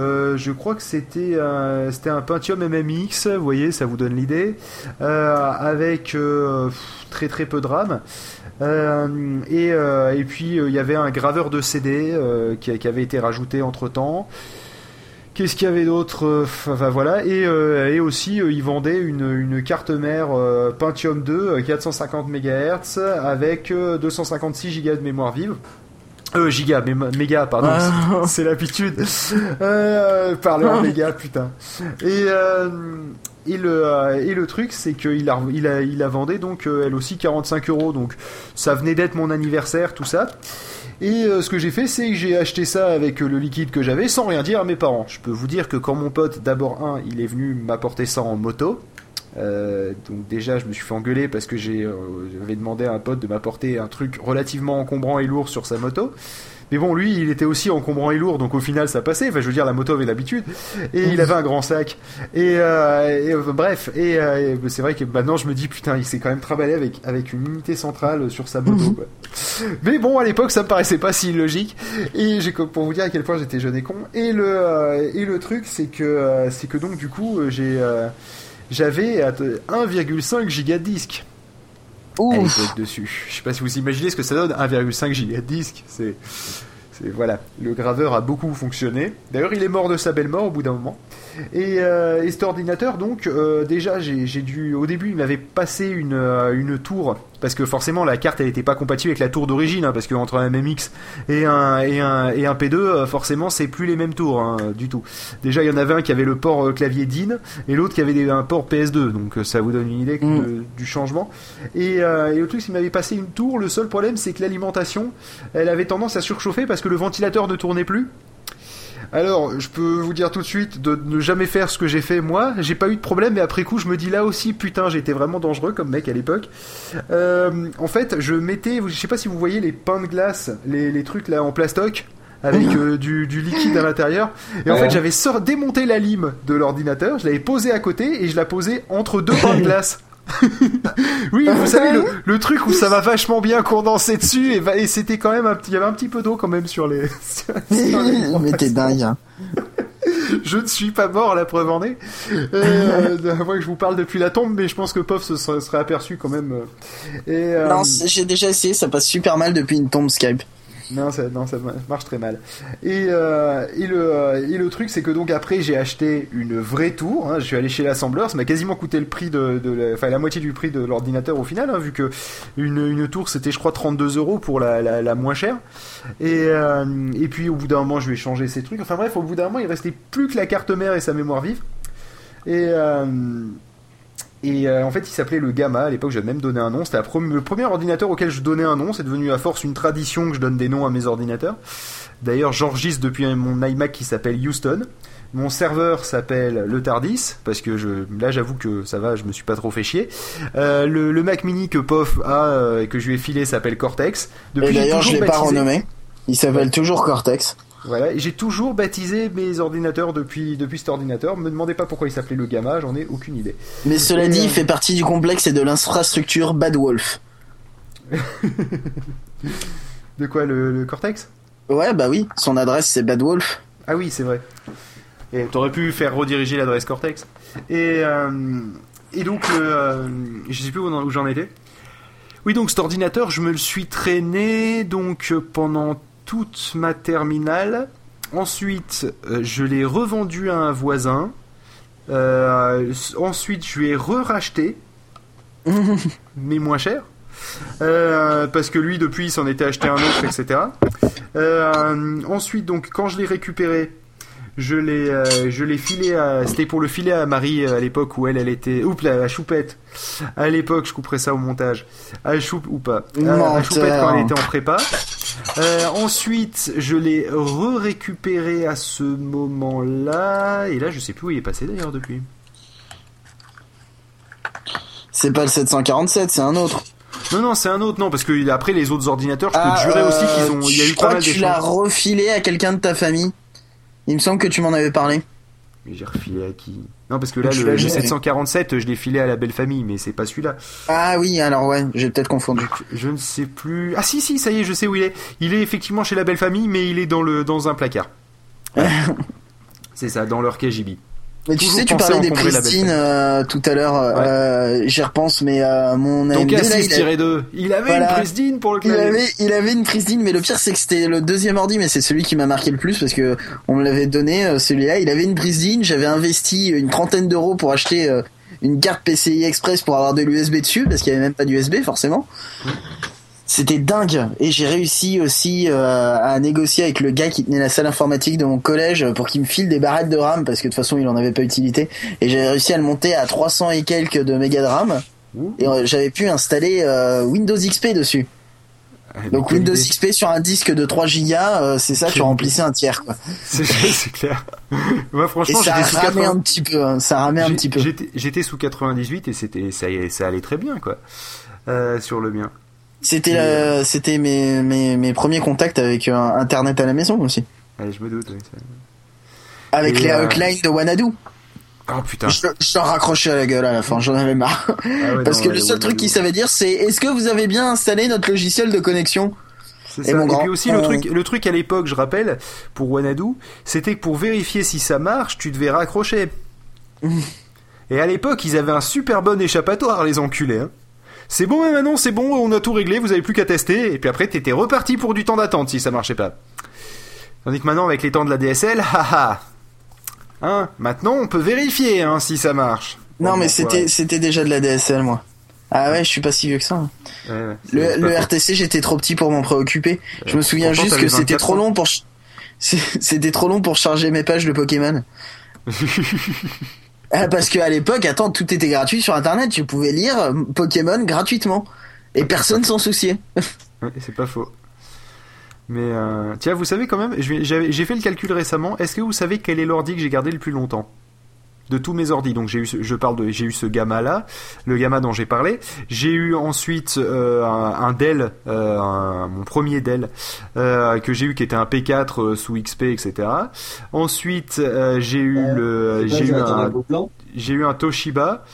S2: euh, je crois que c'était un, c'était un Pentium MMX, vous voyez, ça vous donne l'idée, euh, avec euh, pff, très très peu de RAM. Euh, et, euh, et puis euh, il y avait un graveur de CD qui, qui avait été rajouté entre temps. Qu'est-ce qu'il y avait d'autre Enfin voilà, et, et aussi ils vendaient une, une carte mère Pentium 2 euh, 450 MHz avec euh, 256 Go de mémoire vive. Euh, giga, mé- méga, pardon,
S1: Ah.
S2: c'est- (laughs) c'est l'habitude. Euh, parler en méga, putain. Et, euh, et le euh, et le truc c'est qu'il a il a donc euh, elle aussi 45 euros. Donc ça venait d'être mon anniversaire tout ça. Et euh, ce que j'ai fait c'est que j'ai acheté ça avec le liquide que j'avais sans rien dire à mes parents. Je peux vous dire que quand mon pote d'abord un il est venu m'apporter ça en moto donc déjà je me suis fait engueuler parce que j'avais demandé à un pote de m'apporter un truc relativement encombrant et lourd sur sa moto mais bon, lui, il était aussi encombrant et lourd, donc au final, ça passait. Enfin, je veux dire, la moto avait l'habitude. Et il avait un grand sac. Et, euh, et, euh, bref, et, euh, et c'est vrai que maintenant, je me dis, putain, il s'est quand même travaillé avec, avec une unité centrale sur sa moto. quoi. Mais bon, à l'époque, ça me paraissait pas si logique. Et j'ai pour vous dire à quel point j'étais jeune et con. Et le, euh, et le truc, c'est que, euh, c'est que donc, du coup, j'ai, j'avais euh, 1,5 giga de disque
S1: Ouf.
S2: dessus. Je sais pas si vous imaginez ce que ça donne 1,5 giga de disque. C'est, voilà, le graveur a beaucoup fonctionné. D'ailleurs, il est mort de sa belle mort au bout d'un moment. Et, euh, et cet ordinateur, donc, euh, déjà, j'ai j'ai dû. Au début, il m'avait passé une, euh, une tour. Parce que forcément, la carte, elle n'était pas compatible avec la tour d'origine. hein, parce que entre un MMX et un, et un, et un P2, euh, forcément, c'est plus les mêmes tours hein, du tout. Déjà, il y en avait un qui avait le port euh, clavier DIN et l'autre qui avait des- un port PS2. Donc, euh, ça vous donne une idée
S1: Mm.
S2: du changement. Et, euh, et le truc, qu'il m'avait passé une tour. Le seul problème, c'est que l'alimentation, elle avait tendance à surchauffer parce que le ventilateur ne tournait plus. Alors, je peux vous dire tout de suite de ne jamais faire ce que j'ai fait moi. J'ai pas eu de problème, mais après coup, je me dis là aussi, putain, j'étais vraiment dangereux comme mec à l'époque. Euh, en fait, je mettais, je sais pas si vous voyez les pains de glace, les, les trucs là en plastoc avec euh, du, du liquide à l'intérieur. Et en
S3: Ouais.
S2: fait, j'avais démonté la lime de l'ordinateur, je l'avais posée à côté et je la posais entre deux pains de glace. (laughs) oui, vous savez le, le truc où ça va vachement bien condenser dessus et, et c'était quand même un petit, il y avait un petit peu d'eau quand même sur les. (laughs) sur- sur les-
S1: Mais t'es dingue. hein. (laughs)
S2: je ne suis pas mort, la preuve en est. Euh, que je vous parle depuis la tombe, mais je pense que Pof se serait, serait aperçu quand même. euh. Et, euh,
S1: Non, j'ai déjà essayé, ça passe super mal depuis une tombe Skype.
S2: Non, ça, non, ça marche très mal. Et, euh, et, le, et le truc, c'est que donc après, j'ai acheté une vraie tour. hein. je suis allé chez l'assembleur. Ça m'a quasiment coûté le prix de, de la, enfin, la moitié du prix de l'ordinateur au final, hein, vu que une, une tour, c'était, je crois, 32 euros pour la, la, la moins chère. Et, euh, et puis, au bout d'un moment, je vais changer ces trucs. Enfin bref, au bout d'un moment, il restait plus que la carte mère et sa mémoire vive. Et, euh, et euh, en fait, il s'appelait le Gamma. À l'époque, j'avais même donné un nom. C'était le premier ordinateur auquel je donnais un nom. C'est devenu à force une tradition que je donne des noms à mes ordinateurs. D'ailleurs, j'enregistre depuis mon iMac qui s'appelle Houston. Mon serveur s'appelle le Tardis parce que je, là, j'avoue que ça va, je me suis pas trop fait chier. Euh, le, le Mac Mini que Pof a euh, et que je lui ai filé s'appelle Cortex.
S1: Et
S2: j'ai
S1: d'ailleurs, je l'ai pas renommé. Il s'appelle toujours Cortex.
S2: Voilà, et j'ai toujours baptisé mes ordinateurs depuis depuis cet ordinateur. Me demandez pas pourquoi il s'appelait le Gamma, j'en ai aucune idée.
S1: Mais cela
S2: Et,
S1: dit,
S2: euh,
S1: il fait partie du complexe et de l'infrastructure Bad Wolf. (laughs)
S2: De quoi le, le Cortex?
S1: Ouais, bah oui, son adresse c'est Bad Wolf.
S2: Ah oui, c'est vrai. Et t'aurais pu faire rediriger l'adresse Cortex. Et, euh, et donc, euh, je sais plus où, où j'en étais. Oui, donc cet ordinateur, je me le suis traîné donc euh, pendant toute ma terminale. Ensuite, euh, je l'ai revendu à un voisin. Euh, ensuite, je lui ai re-racheté, (laughs) mais moins cher. Euh, parce que lui, depuis, il s'en était acheté un autre, etc. Euh, ensuite, donc, quand je l'ai récupéré, je l'ai, je l'ai filé à, c'était pour le filer à Marie à l'époque où elle, elle était, oups, la, choupette. À l'époque, je couperai ça au montage. À choup ou pas. À, à choupette quand elle était en prépa. Euh, ensuite, je l'ai re-récupéré à ce moment-là. Et là, je sais plus où il est passé d'ailleurs depuis.
S1: C'est pas le 747, c'est un autre.
S2: Non, non, c'est un autre, non, parce que après les autres ordinateurs, je peux
S1: Ah,
S2: te jurer aussi
S1: euh,
S2: qu'ils ont, il y a eu pas mal
S1: que tu l'as refilé à quelqu'un de ta famille. Il me semble que tu m'en avais parlé.
S2: Mais j'ai refilé à qui Non, parce que là,
S1: Je
S2: le,
S1: l'ai
S2: le
S1: jamais.
S2: 747, je l'ai filé à la belle famille, mais c'est pas celui-là.
S1: Ah oui, alors ouais, j'ai peut-être confondu.
S2: Je ne sais plus. Ah si, si, ça y est, je sais où il est. Il est effectivement chez la belle famille, mais il est dans le dans un placard. Voilà. (laughs) c'est ça, dans leur KGB.
S1: Mais tu sais, tu parlais des
S2: belle
S1: euh, tout à l'heure. euh, J'y repense, mais euh, mon AMD
S2: Donc
S1: là,
S2: à
S1: il, a-
S2: 6-2. Il avait
S1: Voilà.
S2: une pristine pour le
S1: il
S2: clavier.
S1: avait, il avait une pristine, mais le pire c'est que c'était le deuxième ordi, mais c'est celui qui m'a marqué le plus parce que on me l'avait donné. euh, Celui-là, il avait une pristine. J'avais investi une trentaine d'euros pour acheter euh, une carte PCI Express pour avoir de l'USB dessus parce qu'il y avait même pas d'USB forcément. C'était dingue et j'ai réussi aussi euh, à négocier avec le gars qui tenait la salle informatique de mon collège pour qu'il me file des barrettes de RAM parce que de toute façon il en avait pas utilité et j'ai réussi à le monter à 300 et quelques de mégas de RAM et euh, j'avais pu installer euh, Windows XP dessus.
S2: Ah,
S1: Donc Windows
S2: idée.
S1: XP sur un disque de 3 gigas, euh, c'est ça, tu remplissais un tiers quoi.
S2: C'est clair. (laughs) Moi,
S1: Et
S2: franchement,
S1: ça
S2: j'étais sous
S1: ramait
S2: 80
S1: un petit peu, hein, ça ramait un petit peu.
S2: J'étais sous 98 et c'était ça, ça allait très bien quoi. Euh, sur le mien.
S1: C'était la- c'était mes, mes mes premiers contacts avec euh, internet à la maison aussi.
S2: Allez, je me doute. oui,
S1: Avec
S2: Et,
S1: les
S2: euh,
S1: outlines de Wanadu.
S2: Oh putain.
S1: Je, je leur raccrochais à la gueule à la fin, j'en avais marre.
S2: Ah ouais,
S1: Parce
S2: non,
S1: que
S2: ouais,
S1: le seul truc
S2: ouais.
S1: qu'ils savaient dire c'est est-ce que vous avez bien installé notre logiciel de connexion? Et
S2: ça.
S1: mon
S2: Et
S1: grand,
S2: puis aussi
S1: euh,
S2: le truc, le truc à l'époque, je rappelle, pour Wanadu, c'était que pour vérifier si ça marche, tu devais raccrocher. (laughs) Et à l'époque, ils avaient un super bon échappatoire, les enculés. Hein. C'est bon, mais maintenant c'est bon, on a tout réglé, vous avez plus qu'à tester. Et puis après, t'étais reparti pour du temps d'attente si ça marchait pas. Tandis que maintenant, avec les temps de la DSL, (laughs) haha. Hein, maintenant, on peut vérifier hein, si ça marche.
S1: Non
S2: Bon,
S1: mais c'était c'était déjà de la DSL moi. Ah ouais, je suis pas si vieux que ça.
S2: Ouais, ouais, c'est-
S1: Le. RTC, j'étais trop petit pour m'en préoccuper. Je me souviens juste que c'était
S2: 24
S1: trop long pour (laughs) c'était trop long pour charger mes pages de Pokémon. (laughs) Ah, parce qu'à l'époque, attends, tout était gratuit sur internet, tu pouvais lire euh, Pokémon gratuitement et personne s'en souciait. (laughs)
S2: Ouais, c'est pas faux. Mais euh, tiens, vous savez quand même, j'ai fait le calcul récemment. Est-ce que vous savez quel est l'ordi que j'ai gardé le plus longtemps? De tous mes ordis Donc j'ai eu, ce- je parle de, j'ai eu ce gamma là, le gamma dont j'ai parlé. J'ai eu ensuite euh, un, un Dell, euh, un- mon premier Dell euh, que j'ai eu qui était un P4 euh, sous XP, etc. Ensuite j'ai eu le, j'ai eu un, j'ai eu un Toshiba.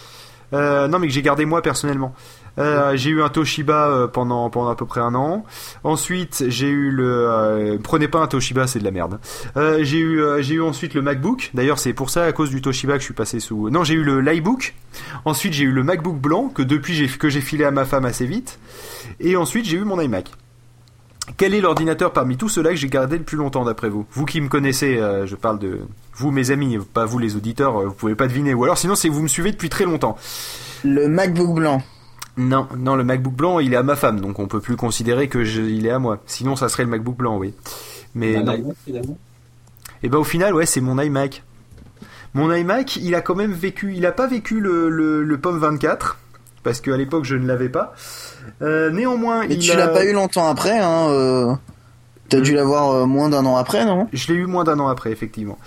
S2: Non, mais que j'ai gardé moi personnellement. Euh, j'ai eu un Toshiba euh, pendant pendant à peu près un an. Ensuite, j'ai eu le. euh, prenez pas un Toshiba, c'est de la merde. J'ai eu j'ai eu ensuite le MacBook. D'ailleurs, c'est pour ça à cause du Toshiba que je suis passé sous. Non, j'ai eu le l'iBook. Ensuite, j'ai eu le MacBook blanc que depuis j'ai que j'ai filé à ma femme assez vite. Et ensuite, j'ai eu mon iMac. Quel est l'ordinateur parmi tous ceux-là que j'ai gardé le plus longtemps d'après vous? Vous qui me connaissez, je parle de vous mes amis, pas vous les auditeurs, vous pouvez pas deviner. Ou alors sinon c'est que vous me suivez depuis très longtemps.
S1: Le MacBook blanc.
S2: Non, non, le MacBook blanc, il est à ma femme, donc on peut plus considérer que je, il est à moi. Sinon, ça serait le MacBook blanc, oui. Mais
S3: Bah,
S2: non. Et ben au final, ouais, c'est mon iMac. Mon iMac, il a quand même vécu, il a pas vécu le, le, le Pomme 24 parce qu'à l'époque je ne l'avais pas. Euh, néanmoins,
S1: Mais
S2: il
S1: tu
S2: a-
S1: l'as pas eu longtemps après, hein. euh, T'as
S2: Euh.
S1: dû l'avoir euh, moins d'un an après, non?
S2: Je l'ai eu moins d'un an après, effectivement.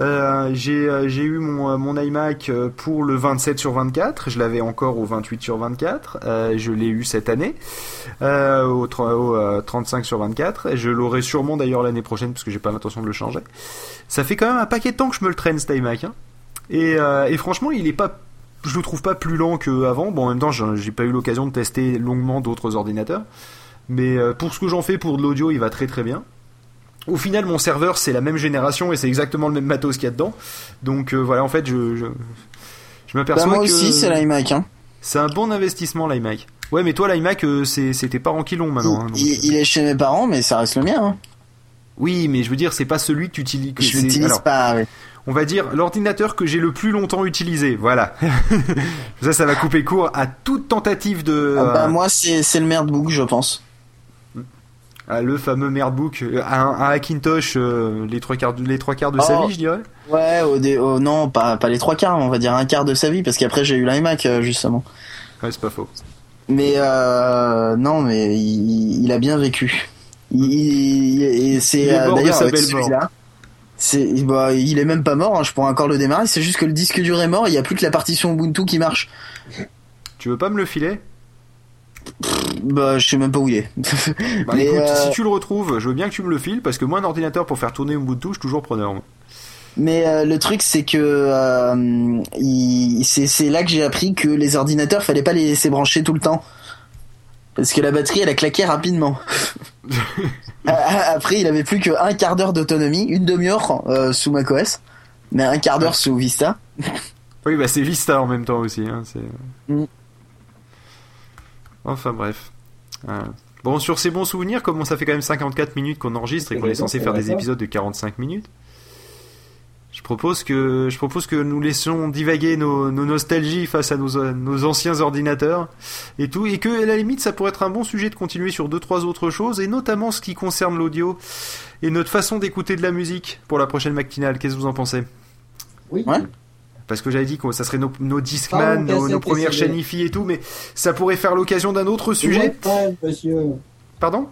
S2: Euh, j'ai euh, j'ai eu mon, euh, iMac pour le 27 sur 24. Je l'avais encore au 28 sur 24. Euh, je l'ai eu cette année au, tro- au, euh, 35 sur 24. Et je l'aurai sûrement d'ailleurs l'année prochaine parce que j'ai pas l'intention de le changer. Ça fait quand même un paquet de temps que je me le traîne cet iMac. Hein. Et, franchement, il est pas, je le trouve pas plus lent qu'avant. Bon, en même temps, j'ai pas eu l'occasion de tester longuement d'autres ordinateurs. Mais pour ce que j'en fais pour de l'audio, il va très très bien. Au final, mon serveur, c'est la même génération et c'est exactement le même matos qu'il y a dedans. Donc euh, voilà, en fait, je, je, je m'aperçois
S1: Bah, moi
S2: que
S1: aussi, c'est l'iMac. Hein.
S2: c'est un bon investissement l'iMac. Ouais, mais toi, l'iMac, euh, c'est tes parents qui l'ont maintenant. hein, donc,
S1: il,
S2: euh,
S1: il est chez mes parents, mais ça reste le mien. Hein.
S2: Oui, mais je veux dire, c'est pas celui que tu utilises.
S1: Je l'utilise pas.
S2: On va dire l'ordinateur que j'ai le plus longtemps utilisé. Voilà. (laughs) ça, ça va couper court à toute tentative de.
S1: Ah, bah,
S2: euh,
S1: moi, c'est c'est le merdebook, je pense.
S2: À le fameux merdebook, euh, un, un Hackintosh, euh, les trois quarts de, les trois quarts de sa
S1: Oh.
S2: vie, je dirais.
S1: Ouais, au dé- au- non, pas, pas les trois quarts, on va dire un quart de sa vie, parce qu'après j'ai eu l'iMac, euh, justement.
S2: Ouais, c'est pas faux.
S1: Mais euh, non, mais il, il a bien vécu. Il, c'est d'ailleurs avec celui-là. C'est, bah, il est même pas mort. hein, je pourrais encore le démarrer. C'est juste que le disque dur est mort. Il y a plus que la partition Ubuntu qui marche.
S2: Tu veux pas me le filer?
S1: Bah, je sais même pas où il est.
S2: Bah (laughs)
S1: Mais,
S2: écoute,
S1: euh,
S2: si tu le retrouves, je veux bien que tu me le files parce que moi un ordinateur pour faire tourner Ubuntu, je suis toujours preneur.
S1: Mais euh, le truc c'est que euh, il- c'est là que j'ai appris que les ordinateurs fallait pas les laisser brancher tout le temps parce que la batterie elle a claqué rapidement. (laughs) Après il avait plus que un quart d'heure d'autonomie, une demi-heure sous macOS, mais un quart d'heure sous Vista.
S2: Oui, bah c'est Vista en même temps aussi. Hein, c'est...
S1: Mm.
S2: Enfin bref. Euh, Bon, sur ces bons souvenirs, comme ça fait quand même 54 minutes qu'on enregistre et qu'on est censé faire des épisodes de 45 minutes, Je propose que je propose que nous laissions divaguer nos, nos nostalgies face à nos, nos anciens ordinateurs et tout, et que à la limite ça pourrait être un bon sujet de continuer sur deux trois autres choses, et notamment ce qui concerne l'audio et notre façon d'écouter de la musique pour la prochaine matinale. Qu'est-ce que vous en pensez?
S7: Oui.
S1: Ouais.
S2: Parce que j'avais dit que ça serait nos, nos Discman, nos, premières chaînes IFI et tout, mais ça pourrait faire l'occasion d'un autre sujet.
S7: Le Walkman, monsieur.
S2: Pardon?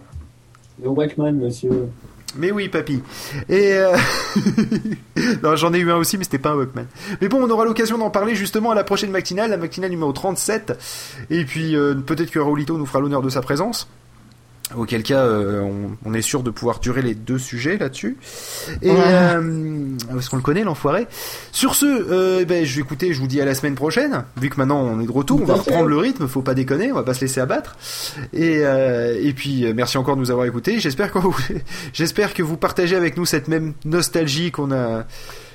S7: Le Walkman, monsieur.
S2: Mais oui, papy. Et euh... (laughs) non, j'en ai eu un aussi, mais c'était pas un Walkman. Mais bon, on aura l'occasion d'en parler justement à la prochaine matinale, la matinale numéro 37. Et puis euh, peut-être que Raulito nous fera l'honneur de sa présence. Auquel cas, euh, on, on est sûr de pouvoir durer les deux sujets là-dessus. Et
S1: Ouais.
S2: euh, parce qu'on le connaît, l'enfoiré. Sur ce, euh, ben, je vais écouter. Je vous dis à la semaine prochaine. Vu que maintenant on est de retour, on va reprendre le rythme. Faut pas déconner, on va pas se laisser abattre. Et euh, et puis euh, merci encore de nous avoir écoutés. J'espère que vous, (laughs) j'espère que vous partagez avec nous cette même nostalgie qu'on a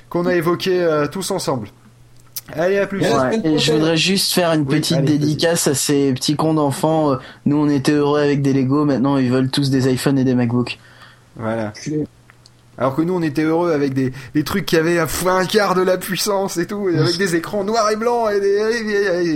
S2: qu'on a évoquée tous ensemble. Allez, à plus.
S7: Ouais.
S1: et je voudrais juste faire une
S2: Oui,
S1: petite
S2: allez,
S1: dédicace à ces petits cons d'enfants. Euh, Nous, on était heureux avec des Lego. Maintenant, ils veulent tous des iPhones et des MacBooks.
S2: Voilà. Alors que nous, on était heureux avec des, des trucs qui avaient un, un quart de la puissance et tout, et avec des écrans noirs et blancs et des,